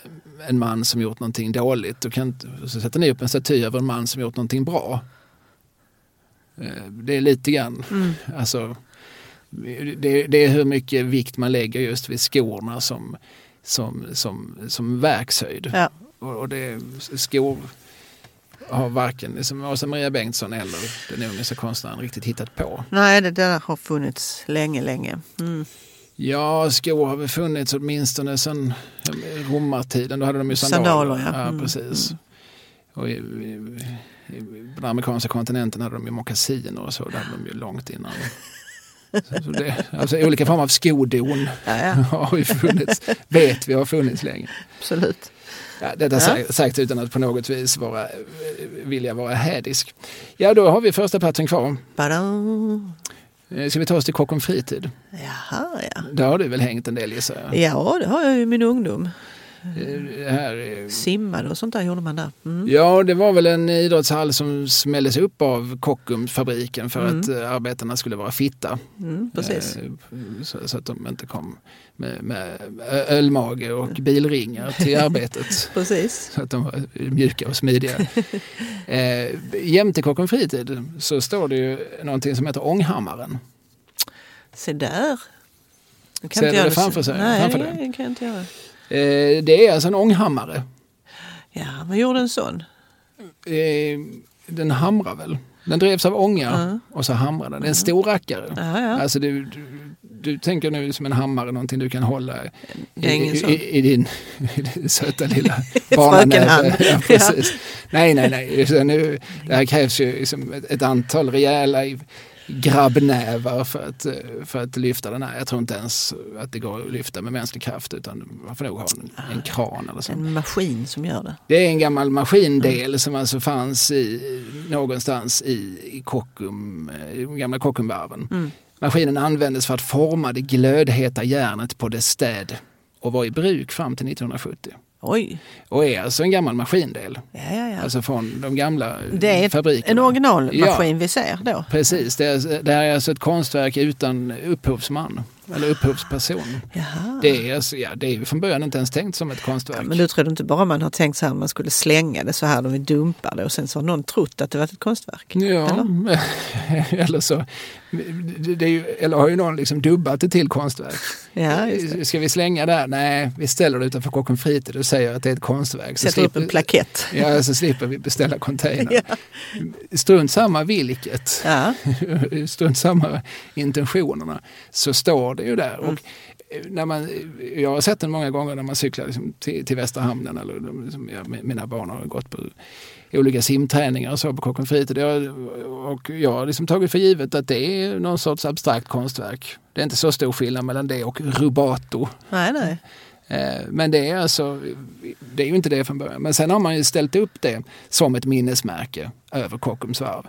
Speaker 2: en man som gjort någonting dåligt. Och kan, så sätter ni upp en staty över en man som gjort någonting bra. Eh, Det är lite grann,
Speaker 1: Mm.
Speaker 2: alltså, det, det är hur mycket vikt man lägger just vid skorna som, som, som, som verkshöjd.
Speaker 1: Ja.
Speaker 2: Och, och det, skor har varken liksom Åsa Maria Bengtsson eller den ungerska konstnären riktigt hittat på.
Speaker 1: Nej, det där har funnits länge, länge. Mm.
Speaker 2: Ja, skor har väl funnits åtminstone sedan romartiden. Då hade de ju sandaler.
Speaker 1: Sandaler, ja.
Speaker 2: ja
Speaker 1: Mm,
Speaker 2: precis. Och i, i, i, på den amerikanska kontinenten hade de ju mockasiner och så. Det hade de ju långt innan. Så, så det, alltså olika former av skodon
Speaker 1: Ja, ja, <laughs>
Speaker 2: har ju funnits, vet vi har funnits länge.
Speaker 1: absolut.
Speaker 2: Ja, detta
Speaker 1: Ja.
Speaker 2: sagt, sagt utan att på något vis vara, vilja vara hädisk. Ja, då har vi första platsen kvar.
Speaker 1: Badam.
Speaker 2: Eh, Ska vi ta oss till Kockums fritid?
Speaker 1: Jaha, ja.
Speaker 2: Där har du väl hängt en del gissar jag?
Speaker 1: Ja, det har jag i min ungdom.
Speaker 2: Eh, det Här, eh,
Speaker 1: Simmade och sånt där gjorde man där. Mm.
Speaker 2: ja, det var väl en idrottshall som smälldes upp av Kockumsfabriken för
Speaker 1: Mm.
Speaker 2: att eh, arbetarna skulle vara fitta.
Speaker 1: Mm, precis.
Speaker 2: Så, så att de inte kom med, med ölmage och bilringar till <laughs> arbetet.
Speaker 1: Precis.
Speaker 2: Så att de var mjuka och smidiga. <laughs> eh, jämte Kockums fritid så står det ju någonting som heter Ånghammaren.
Speaker 1: Se där. Det
Speaker 2: Ser du det framför sig-
Speaker 1: Nej,
Speaker 2: framför
Speaker 1: det
Speaker 2: dig?
Speaker 1: kan jag inte göra.
Speaker 2: Eh, det är alltså en ånghammare.
Speaker 1: Ja, man gjorde en sån.
Speaker 2: Eh, den hamrar väl? Den drevs av ånga
Speaker 1: Ja.
Speaker 2: och så hamrade den. Det är en stor rackare.
Speaker 1: Ja, ja.
Speaker 2: Alltså du, du, du tänker nu som en hammare, någonting du kan hålla i, i, i, i, din, din söta lilla <laughs> barnanäve. <laughs> Ja, precis. Nej, nej, nej. Så nu, det här krävs ju liksom ett, ett antal rejäla grabbnävar för att, för att lyfta den här. Jag tror inte ens att det går att lyfta med mänsklig kraft utan man får nog ha en, en kran eller så.
Speaker 1: En maskin som gör det.
Speaker 2: Det är en gammal maskindel som alltså fanns i, någonstans i, i Kockum, eh, i de gamla Kockumvarven.
Speaker 1: Mm.
Speaker 2: Maskinen användes för att forma det glödheta järnet på dess städ och var i bruk fram till 1970.
Speaker 1: Oj,
Speaker 2: Och är alltså en gammal maskindel,
Speaker 1: ja, ja, ja.
Speaker 2: alltså från de gamla
Speaker 1: det är
Speaker 2: fabrikerna.
Speaker 1: en originalmaskin vi ser då.
Speaker 2: Precis, det, är, det här är alltså ett konstverk utan upphovsman eller upphovsperson.
Speaker 1: Jaha.
Speaker 2: Det är, alltså, ja, det är ju från början inte ens tänkt som ett konstverk.
Speaker 1: Men du trodde inte bara man har tänkt så här man skulle slänga det så här vi dumpar det och sen så har någon trott att det var ett konstverk?
Speaker 2: Ja, eller <laughs> så det är ju, eller har ju någon liksom dubbat det till konstverk.
Speaker 1: Ja.
Speaker 2: Ska vi slänga det här? Nej, vi ställer det utanför Kockums fritid och säger att det är ett konstverk. Så
Speaker 1: Sätter upp en plakett. <laughs>
Speaker 2: Ja, så slipper vi beställa container. <laughs>
Speaker 1: Ja.
Speaker 2: Strunt samma vilket,
Speaker 1: Ja,
Speaker 2: strunt samma intentionerna, så står det ju där.
Speaker 1: Mm.
Speaker 2: Och eh, när man, jag har sett den många gånger när man cyklar liksom till, till Västra hamnen. Eller, liksom, ja, mina barn har gått på olika simträningar och så på Kockums fritid. Jag, och jag har liksom tagit för givet att det är någon sorts abstrakt konstverk. Det är inte så stor skillnad mellan det och rubato.
Speaker 1: nej, nej.
Speaker 2: Eh, Men det är alltså, det är ju inte det från början. Men sen har man ju ställt upp det som ett minnesmärke över Kockums varv.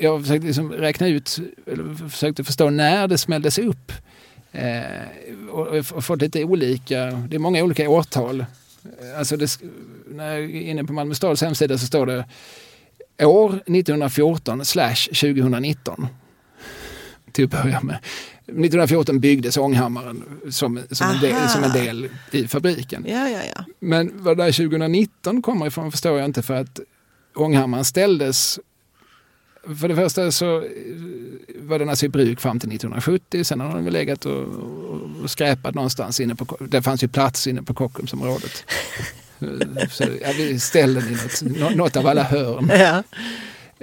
Speaker 2: Jag försökte liksom räkna ut, eller försökte förstå när det smälldes upp. Eh, Och och fått lite olika, det är många olika årtal. Eh, Alltså det, när jag är inne på Malmö stads hemsida så står det år 1914 slash 2019 till att börja med. 1914 byggdes ånghammaren som, som, en, del, som en del i fabriken.
Speaker 1: Ja, ja, ja.
Speaker 2: Men vad där 2019 kommer ifrån förstår jag inte för att ånghammaren ställdes för det första så eh, var den alltså i bruk fram till 1970. Sen har den väl legat och, och, skräpat någonstans inne på... Det fanns ju plats inne på Kockumsområdet. Så, ja, vi ställer den i något, nå- något av alla hörn.
Speaker 1: Ja.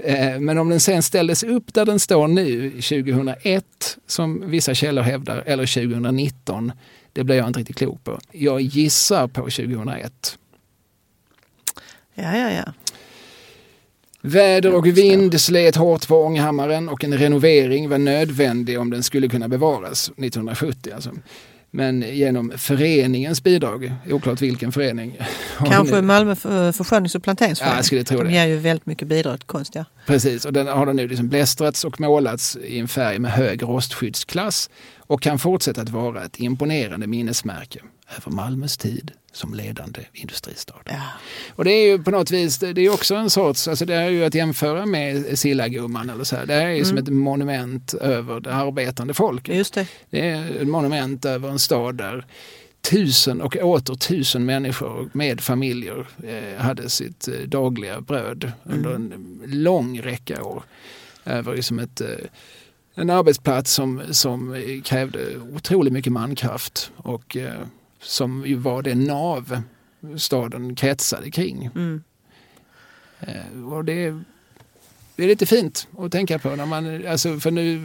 Speaker 2: Eh, Men om den sen ställdes upp där den står nu 2001 som vissa källor hävdar eller 2019 det blir jag inte riktigt klok på. Jag gissar på 2001.
Speaker 1: ja, ja, ja.
Speaker 2: Väder och vind slet hårt på ånghammaren och en renovering var nödvändig om den skulle kunna bevaras 1970. Alltså. Men genom föreningens bidrag, oklart vilken förening. <laughs>
Speaker 1: Kanske Malmö för- förskönnings och planteringsförening.
Speaker 2: Ja, jag skulle tro
Speaker 1: De
Speaker 2: det.
Speaker 1: ger ju väldigt mycket bidrag till konst. Ja.
Speaker 2: Precis, och den har den nu liksom blästrats och målats i en färg med hög rostskyddsklass och kan fortsätta att vara ett imponerande minnesmärke över Malmös tid som ledande industristad.
Speaker 1: Ja.
Speaker 2: Och det är ju på något vis, det är också en sorts, alltså det är ju att jämföra med Sillagumman eller så här. Det här är ju som ett monument över det arbetande folket.
Speaker 1: Just det.
Speaker 2: Det är ett monument över en stad där tusen och åter tusen människor med familjer eh, hade sitt eh, dagliga bröd under en lång räcka år. Över liksom ett, eh, en arbetsplats som, som krävde otroligt mycket mankraft och eh, som ju var det nav staden kretsade kring.
Speaker 1: Mm.
Speaker 2: Eh, och det, det är lite fint att tänka på. När man, alltså, för nu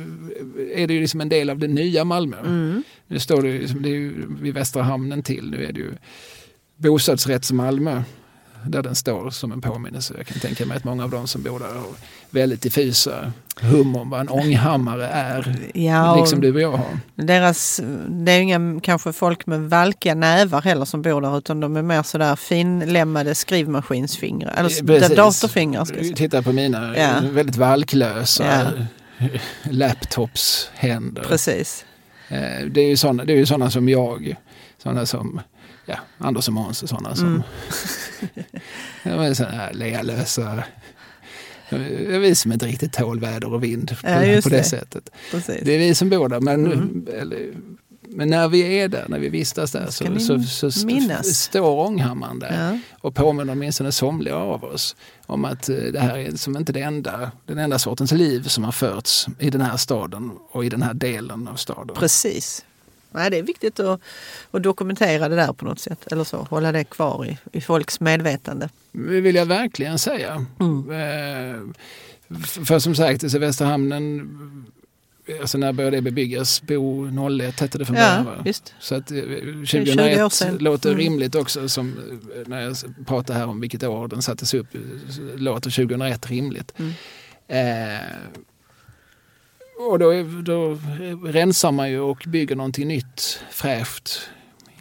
Speaker 2: är det ju liksom en del av det nya Malmö.
Speaker 1: Mm.
Speaker 2: Nu står det, liksom, det är ju vid Västra hamnen till. Nu är det ju bostadsrätts Malmö där den står som en påminnelse. Jag kan tänka mig att många av de som bor där har väldigt diffusa hum om vad en ånghammare är.
Speaker 1: Ja,
Speaker 2: liksom du och jag har.
Speaker 1: deras, det är inga kanske folk med valkiga nävar heller som bor där utan de är mer sådär finlämmade skrivmaskinsfingrar. Eller
Speaker 2: Precis.
Speaker 1: datorfingrar. Ska jag.
Speaker 2: Titta på mina
Speaker 1: Ja.
Speaker 2: väldigt valklösa
Speaker 1: Ja.
Speaker 2: laptopshänder.
Speaker 1: Precis.
Speaker 2: Eh, det är ju sådana som jag, sådana som ja, Anders och Måns och sådana som
Speaker 1: Mm. <laughs>
Speaker 2: sådana här lealösa vi som inte riktigt tål väder och vind på,
Speaker 1: Ja,
Speaker 2: på det,
Speaker 1: det.
Speaker 2: sättet.
Speaker 1: Precis.
Speaker 2: Det är vi som bor där men,
Speaker 1: Mm.
Speaker 2: eller, men när vi är där, när vi vistas där så, så, så st-
Speaker 1: minnas.
Speaker 2: står ånghammaren där
Speaker 1: Ja.
Speaker 2: och påminner åtminstone somliga av oss om att eh, det här är som inte det enda, den enda sortens liv som har förts i den här staden och i den här delen av staden.
Speaker 1: Precis. Nej, det är viktigt att, att dokumentera det där på något sätt. Eller så, hålla det kvar i, i folks medvetande.
Speaker 2: Det vill jag verkligen säga.
Speaker 1: Mm.
Speaker 2: Eh, för som sagt, så Västra hamnen, alltså när började det bebyggas? Bo 01 hette det från början?
Speaker 1: Ja, visst.
Speaker 2: Så att eh,
Speaker 1: 20 år
Speaker 2: 2001
Speaker 1: sedan.
Speaker 2: låter
Speaker 1: Mm.
Speaker 2: rimligt också som eh, när jag pratar här om vilket år den sattes upp. Låter 2001 rimligt.
Speaker 1: Mm.
Speaker 2: Eh, och då, då rensar man ju och bygger någonting nytt, fräscht,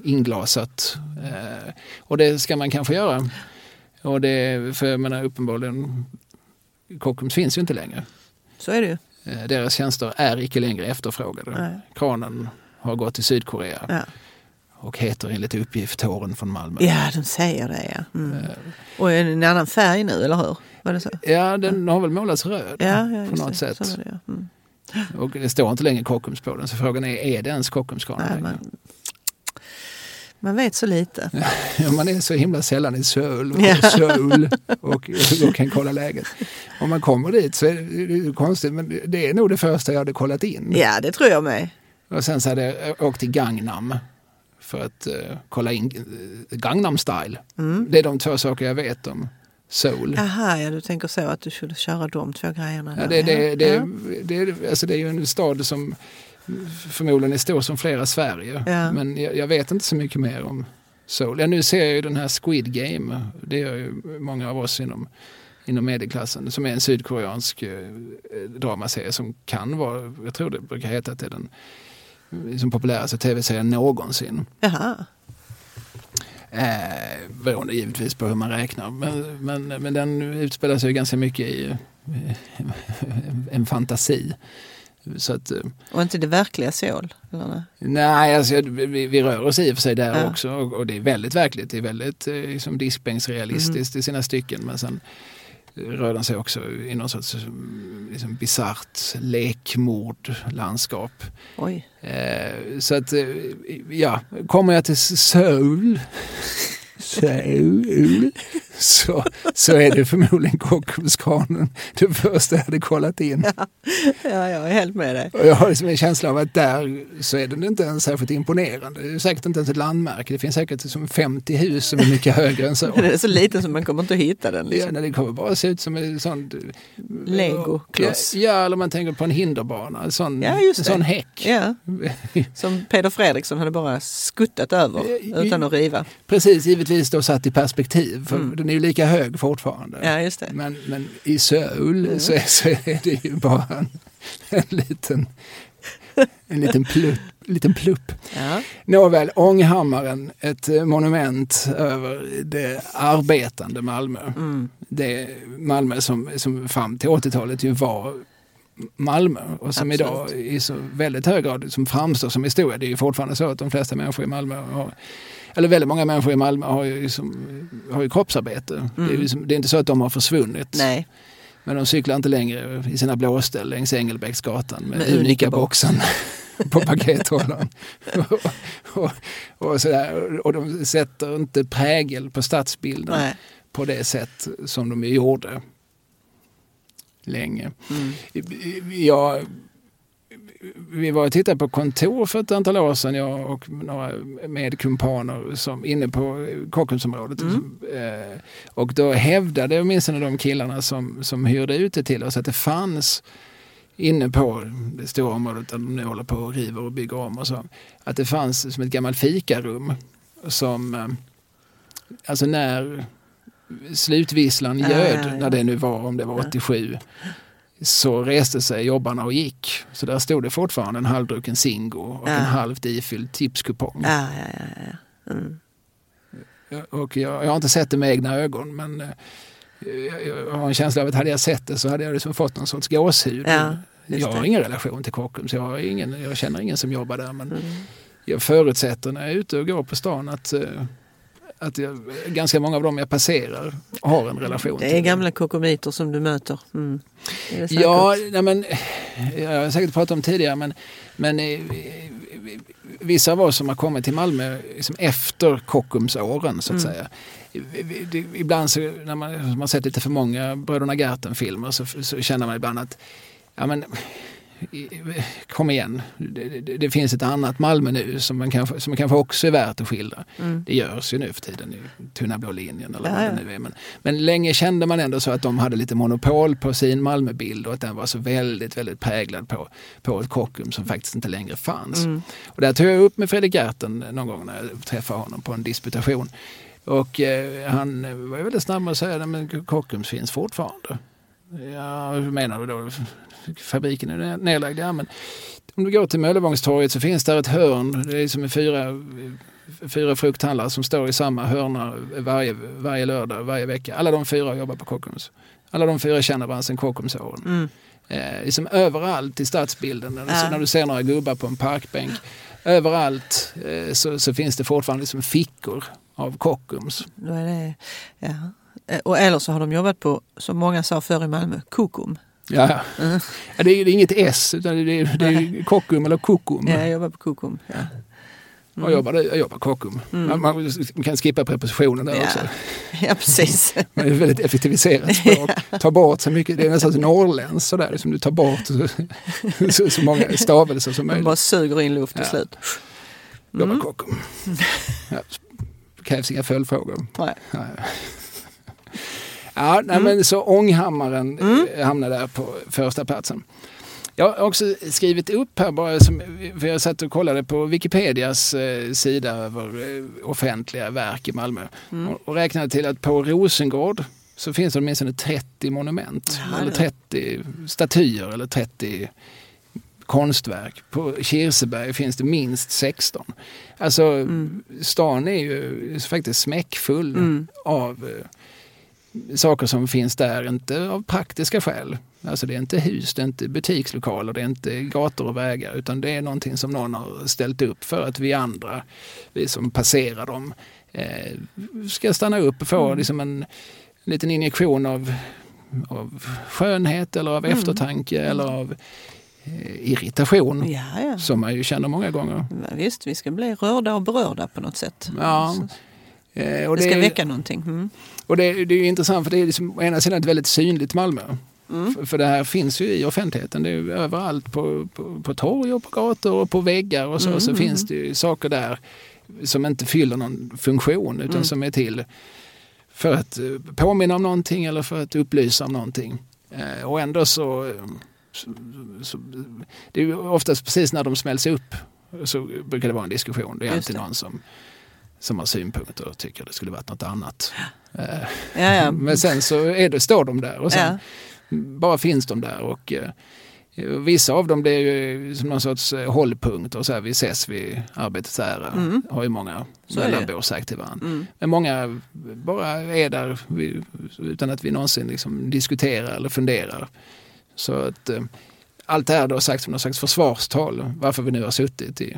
Speaker 2: inglasat. Eh, och det ska man kanske göra. Och det, för jag menar uppenbarligen, Kockums finns ju inte längre.
Speaker 1: Så är det ju.
Speaker 2: Eh, deras tjänster är icke längre efterfrågade.
Speaker 1: Nej.
Speaker 2: Kranen har gått till Sydkorea
Speaker 1: Ja.
Speaker 2: och heter enligt uppgift Tåren från Malmö.
Speaker 1: ja, de säger det ja. Mm.
Speaker 2: Eh,
Speaker 1: Och en annan färg nu, eller hur? Var det så?
Speaker 2: Ja, den har väl målats röd
Speaker 1: Ja, ja
Speaker 2: på något
Speaker 1: det.
Speaker 2: sätt.
Speaker 1: Det, ja. mm.
Speaker 2: Och det står inte längre Kockums på den, så frågan är, är det ens Kockumskranen
Speaker 1: man, man vet så lite. <laughs>
Speaker 2: Ja, man är så himla sällan i Söul och,
Speaker 1: Ja.
Speaker 2: Söul och, och kan kolla läget. Om man kommer dit så är det, konstigt, men det är nog det första jag hade kollat in.
Speaker 1: Ja, det tror jag med.
Speaker 2: Och sen så hade jag åkt till Gangnam för att eh, kolla in uh, Gangnam style.
Speaker 1: Mm.
Speaker 2: Det är de två saker jag vet om Seoul.
Speaker 1: Aha, ja, du tänker så att du skulle köra de två grejerna.
Speaker 2: Ja, det, det, det,
Speaker 1: ja.
Speaker 2: det, alltså det är ju en stad som förmodligen är stor som flera Sverige.
Speaker 1: Ja.
Speaker 2: Men jag, jag vet inte så mycket mer om Seoul. Ja, nu ser jag ju den här Squid Game. Det gör ju många av oss inom, inom medelklassen. Som är en sydkoreansk eh, dramaserie som kan vara, jag tror det brukar heta att det är den liksom populäraste tv-serien någonsin.
Speaker 1: Jaha.
Speaker 2: Eh, beroende givetvis på hur man räknar. Men, men, men den utspelar sig ju ganska mycket i en fantasi. Så att, eh,
Speaker 1: Och inte det verkliga Seoul? Eller? nej?
Speaker 2: alltså, vi, vi rör oss i och för sig där
Speaker 1: Ja.
Speaker 2: också och, och det är väldigt verkligt. Det är väldigt eh, liksom diskbänksrealistiskt i sina stycken. Men sen rör den sig också i någon sorts liksom, bisarrt lekmordlandskap.
Speaker 1: Oj.
Speaker 2: Eh, så att, eh, ja, kommer jag till Seoul, Seoul så, så är det förmodligen Kockumskranen det första jag hade kollat in.
Speaker 1: Ja, ja, jag är helt med dig.
Speaker 2: Och jag har liksom en känsla av att där så är den inte ens särskilt imponerande. Det är säkert inte ens ett landmärke. Det finns säkert som 50 hus som är mycket högre än så. <laughs>
Speaker 1: Den är så liten så man kommer inte att hitta den. Liksom.
Speaker 2: Ja, det kommer bara se ut som en sån...
Speaker 1: Legokloss.
Speaker 2: Ja, ja, eller man tänker på en hinderbana. En sån,
Speaker 1: Ja,
Speaker 2: en sån häck.
Speaker 1: Ja, <laughs> som Peder Fredriksson hade bara skuttat över utan att riva.
Speaker 2: Precis, givetvis då satt i perspektiv. För
Speaker 1: Mm.
Speaker 2: den är ju lika hög fortfarande.
Speaker 1: Ja, just det.
Speaker 2: Men, men i Söul
Speaker 1: Mm.
Speaker 2: så, är, så är det ju bara en, en liten, en liten plupp. Liten plupp.
Speaker 1: Ja.
Speaker 2: Nåväl, Ånghammaren, ett eh, monument över det arbetande Malmö.
Speaker 1: Mm.
Speaker 2: Det Malmö som, som fram till 80-talet ju var Malmö och som
Speaker 1: Absolut.
Speaker 2: idag i så väldigt hög grad som framstår som historia. Det är ju fortfarande så att de flesta människor i Malmö har, eller väldigt många människor i Malmö har ju, som, har ju kroppsarbete. Det, är ju liksom, det är inte så att de har försvunnit.
Speaker 1: Nej,
Speaker 2: Men de cyklar inte längre i sina blåställ längs Engelbrektsgatan med,
Speaker 1: Med
Speaker 2: unika
Speaker 1: unika
Speaker 2: boxen på pakethållaren. <laughs> och, och, och, sådär. och de sätter inte prägel på stadsbilden
Speaker 1: nej.
Speaker 2: på det sätt som de gjorde länge.
Speaker 1: Mm.
Speaker 2: Jag, vi var och tittade på kontor för ett antal år sedan, jag och några medkumpaner som inne på Kockumsområdet.
Speaker 1: Mm.
Speaker 2: Eh, Och då hävdade åtminstone de killarna som, som hyrde ut det till oss att det fanns inne på det stora området där de nu håller på och river och bygger om och så. Att det fanns som ett gammalt fikarum som, eh, alltså när slutvisslan
Speaker 1: ja.
Speaker 2: när det nu var, om det var 87, så reste sig jobbarna och gick. Så där stod det fortfarande en halvdrucken Zingo och
Speaker 1: Ja.
Speaker 2: en halvt ifylld tipskupong.
Speaker 1: Ja, ja, ja. Mm.
Speaker 2: Och jag, jag har inte sett det med egna ögon men eh, jag, jag har en känsla av att hade jag sett det så hade jag liksom fått någon sorts gåshud.
Speaker 1: Ja,
Speaker 2: jag har
Speaker 1: det.
Speaker 2: ingen relation till Kockums, jag, har ingen, jag känner ingen som jobbar där men
Speaker 1: Mm.
Speaker 2: jag förutsätter när jag är ute och går på stan att, eh, att jag, ganska många av dem jag passerar har en relation
Speaker 1: Det är gamla kokomiter som du möter. Mm.
Speaker 2: Ja, nej, men, jag har säkert pratat om tidigare men, men eh, vissa av oss som har kommit till Malmö liksom efter Kockumsåren så att
Speaker 1: Mm.
Speaker 2: säga. Ibland så, när man, man har sett lite för många Bröderna Gahrton-filmer så, så känner man ibland att ja, men, kom igen, det, det, det finns ett annat Malmö nu som man kanske, som kanske också är värt att skildra.
Speaker 1: Mm.
Speaker 2: Det görs ju nu för tiden i Tunna blå linjen eller vad det nu är. Men, men länge kände man ändå så att de hade lite monopol på sin Malmöbild och att den var så väldigt, väldigt präglad på, på ett Kockum som faktiskt inte längre fanns.
Speaker 1: Mm.
Speaker 2: Och där tog jag upp med Fredrik Gerten någon gång när jag träffade honom på en disputation. Och eh, han var väldigt snabb med att säga att Kockums finns fortfarande. Ja, hur menar du då? Fabriken är nedlagd. Ja, men om du går till Möllevångstorget så finns där ett hörn. Det är som fyra, fyra frukthandlare som står i samma hörna varje, varje lördag, varje vecka. Alla de fyra jobbar på Kockums. Alla de fyra känner varandra sedan Kockumsåren.
Speaker 1: Mm.
Speaker 2: Eh, liksom överallt i stadsbilden, när du,
Speaker 1: Ja.
Speaker 2: när du ser några gubbar på en parkbänk. Överallt eh, så, så finns det fortfarande liksom fickor av Kockums.
Speaker 1: Då är det, ja. Eh, Och eller så har de jobbat på, som många sa förr i Malmö, Kokum.
Speaker 2: Ja, ja.
Speaker 1: Mm.
Speaker 2: ja det, är, det är inget S, utan det är, det är Kockum eller Kokum.
Speaker 1: Ja, jag jobbar på Kokum. Ja.
Speaker 2: Jag jobbar, jag jobbar Kockum.
Speaker 1: Mm.
Speaker 2: Man, man kan skippa prepositionen där
Speaker 1: Ja.
Speaker 2: också. <laughs>
Speaker 1: ja, precis.
Speaker 2: Det är ett väldigt effektiviserat språk. <laughs> Ta bort så mycket, det är nästan norrländskt sådär, som du tar bort så, så, så många stavelser som
Speaker 1: Man
Speaker 2: möjligt.
Speaker 1: bara suger in luft till
Speaker 2: Ja.
Speaker 1: slut.
Speaker 2: Jobbar
Speaker 1: Mm.
Speaker 2: Kockum. Ja, krävs inga följdfrågor.
Speaker 1: Nej.
Speaker 2: Ja, ja. Nej, men så Ånghammaren mm. hamnar där på första platsen. Jag har också skrivit upp här bara, som, för jag satt och kollade på Wikipedias eh, sida över eh, offentliga verk i Malmö
Speaker 1: Mm.
Speaker 2: och, och räknade till att på Rosengård så finns det åtminstone 30 monument
Speaker 1: Ja,
Speaker 2: eller
Speaker 1: det.
Speaker 2: 30 statyer eller 30 konstverk. På Kirseberg finns det minst 16. Alltså
Speaker 1: Mm.
Speaker 2: stan är ju faktiskt smäckfull
Speaker 1: Mm.
Speaker 2: av eh, saker som finns där, inte av praktiska skäl. Alltså det är inte hus, det är inte butikslokaler, det är inte gator och vägar utan det är någonting som någon har ställt upp för att vi andra, vi som passerar dem, eh, ska stanna upp och få
Speaker 1: Mm.
Speaker 2: liksom en liten injektion av, av skönhet eller av
Speaker 1: Mm.
Speaker 2: eftertanke eller av eh, irritation
Speaker 1: Ja, ja.
Speaker 2: som man ju känner många gånger.
Speaker 1: Men Visst, vi ska bli rörda och berörda på något sätt.
Speaker 2: Ja.
Speaker 1: Så-
Speaker 2: Eh, och
Speaker 1: Det ska väcka någonting. Mm.
Speaker 2: Och det, det är ju intressant för det är liksom, å ena sidan ett väldigt synligt Malmö.
Speaker 1: Mm.
Speaker 2: För, för det här finns ju i offentligheten. Det är överallt på, på, på torg och på gator och på väggar och så.
Speaker 1: Mm,
Speaker 2: Så
Speaker 1: mm,
Speaker 2: finns det ju saker där som inte fyller någon funktion utan
Speaker 1: Mm.
Speaker 2: som är till för att eh, påminna om någonting eller för att upplysa om någonting. Eh, och ändå så, eh, så, så det är ju oftast precis när de smälls upp så brukar det vara en diskussion. Det är alltid någon som, som har synpunkter och tycker det skulle varit något annat. Eh,
Speaker 1: Ja, ja. <laughs>
Speaker 2: men sen så är det, står de där och sen
Speaker 1: ja.
Speaker 2: bara finns de där. Och, eh, vissa av dem blir ju som någon sorts eh, hållpunkt och så här, vi ses vid arbetets ära.
Speaker 1: Mm.
Speaker 2: Har ju många mellanbor sagt till varandra.
Speaker 1: Mm.
Speaker 2: Men många bara är där utan att vi någonsin liksom diskuterar eller funderar. Så att allt det här då har sagts som någon slags försvarstal varför vi nu har suttit i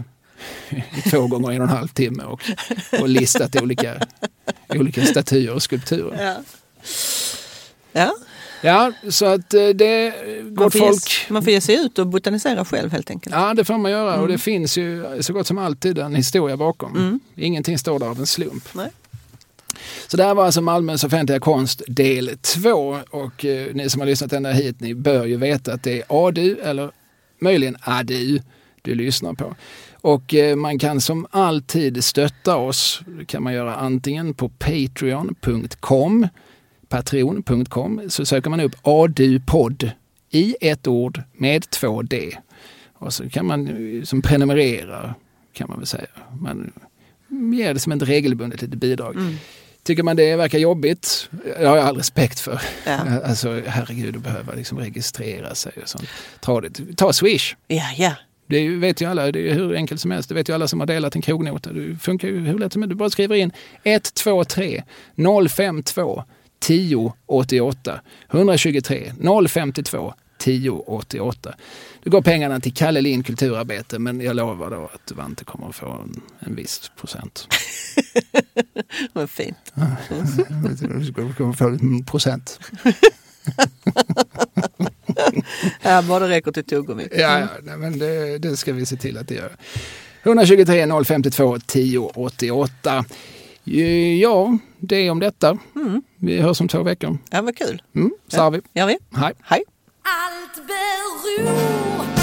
Speaker 2: två gånger en och en halv timme och, och listat olika, olika statyer och skulpturer.
Speaker 1: Ja. Ja,
Speaker 2: Ja, så att eh, det,
Speaker 1: man får, ge,
Speaker 2: folk,
Speaker 1: man får ge sig ut och botanisera själv helt enkelt.
Speaker 2: Ja, det får man göra och
Speaker 1: Mm.
Speaker 2: det finns ju så gott som alltid en historia bakom.
Speaker 1: Mm.
Speaker 2: Ingenting står där av en slump.
Speaker 1: Nej.
Speaker 2: Så det här var alltså Malmös offentliga konst del 2 och eh, ni som har lyssnat ända hit, ni bör ju veta att det är ADU eller möjligen ADU du lyssnar på. Och eh, man kan som alltid stötta oss. Det kan man göra antingen på patreon.com patreon.com så söker man upp ADU-podd i ett ord med två D. Och så kan man eh, som prenumerera kan man väl säga. Man ger det som ett regelbundet litet bidrag.
Speaker 1: Mm.
Speaker 2: Tycker man det verkar jobbigt, det har jag all respekt för.
Speaker 1: Ja. <laughs>
Speaker 2: Alltså herregud att behöva liksom registrera sig och sånt. Tradigt. Ta Swish.
Speaker 1: ja, ja.
Speaker 2: Det vet ju alla, det är hur enkelt som helst. Det vet ju alla som har delat en krognota. Det funkar ju hur lätt som helst. Du bara skriver in 123 052 10 88 123 052 10 88. Då går pengarna till Kalle Lind kulturarbete men jag lovar då att Vante kommer att få en, en viss procent. <laughs>
Speaker 1: Vad fint.
Speaker 2: Du <laughs> kommer få en procent. <laughs> <laughs>
Speaker 1: Ja, bara det räcker till tuggummi.
Speaker 2: Ja, ja nej, men det, det ska vi se till att det gör. 123 052 10 88. Ja, det är om detta.
Speaker 1: Mm.
Speaker 2: Vi hörs om två veckor.
Speaker 1: Ja, vad kul.
Speaker 2: Mm, så
Speaker 1: Ja.
Speaker 2: har vi.
Speaker 1: Gör vi?
Speaker 2: Hej.
Speaker 1: Hej.
Speaker 3: Allt beror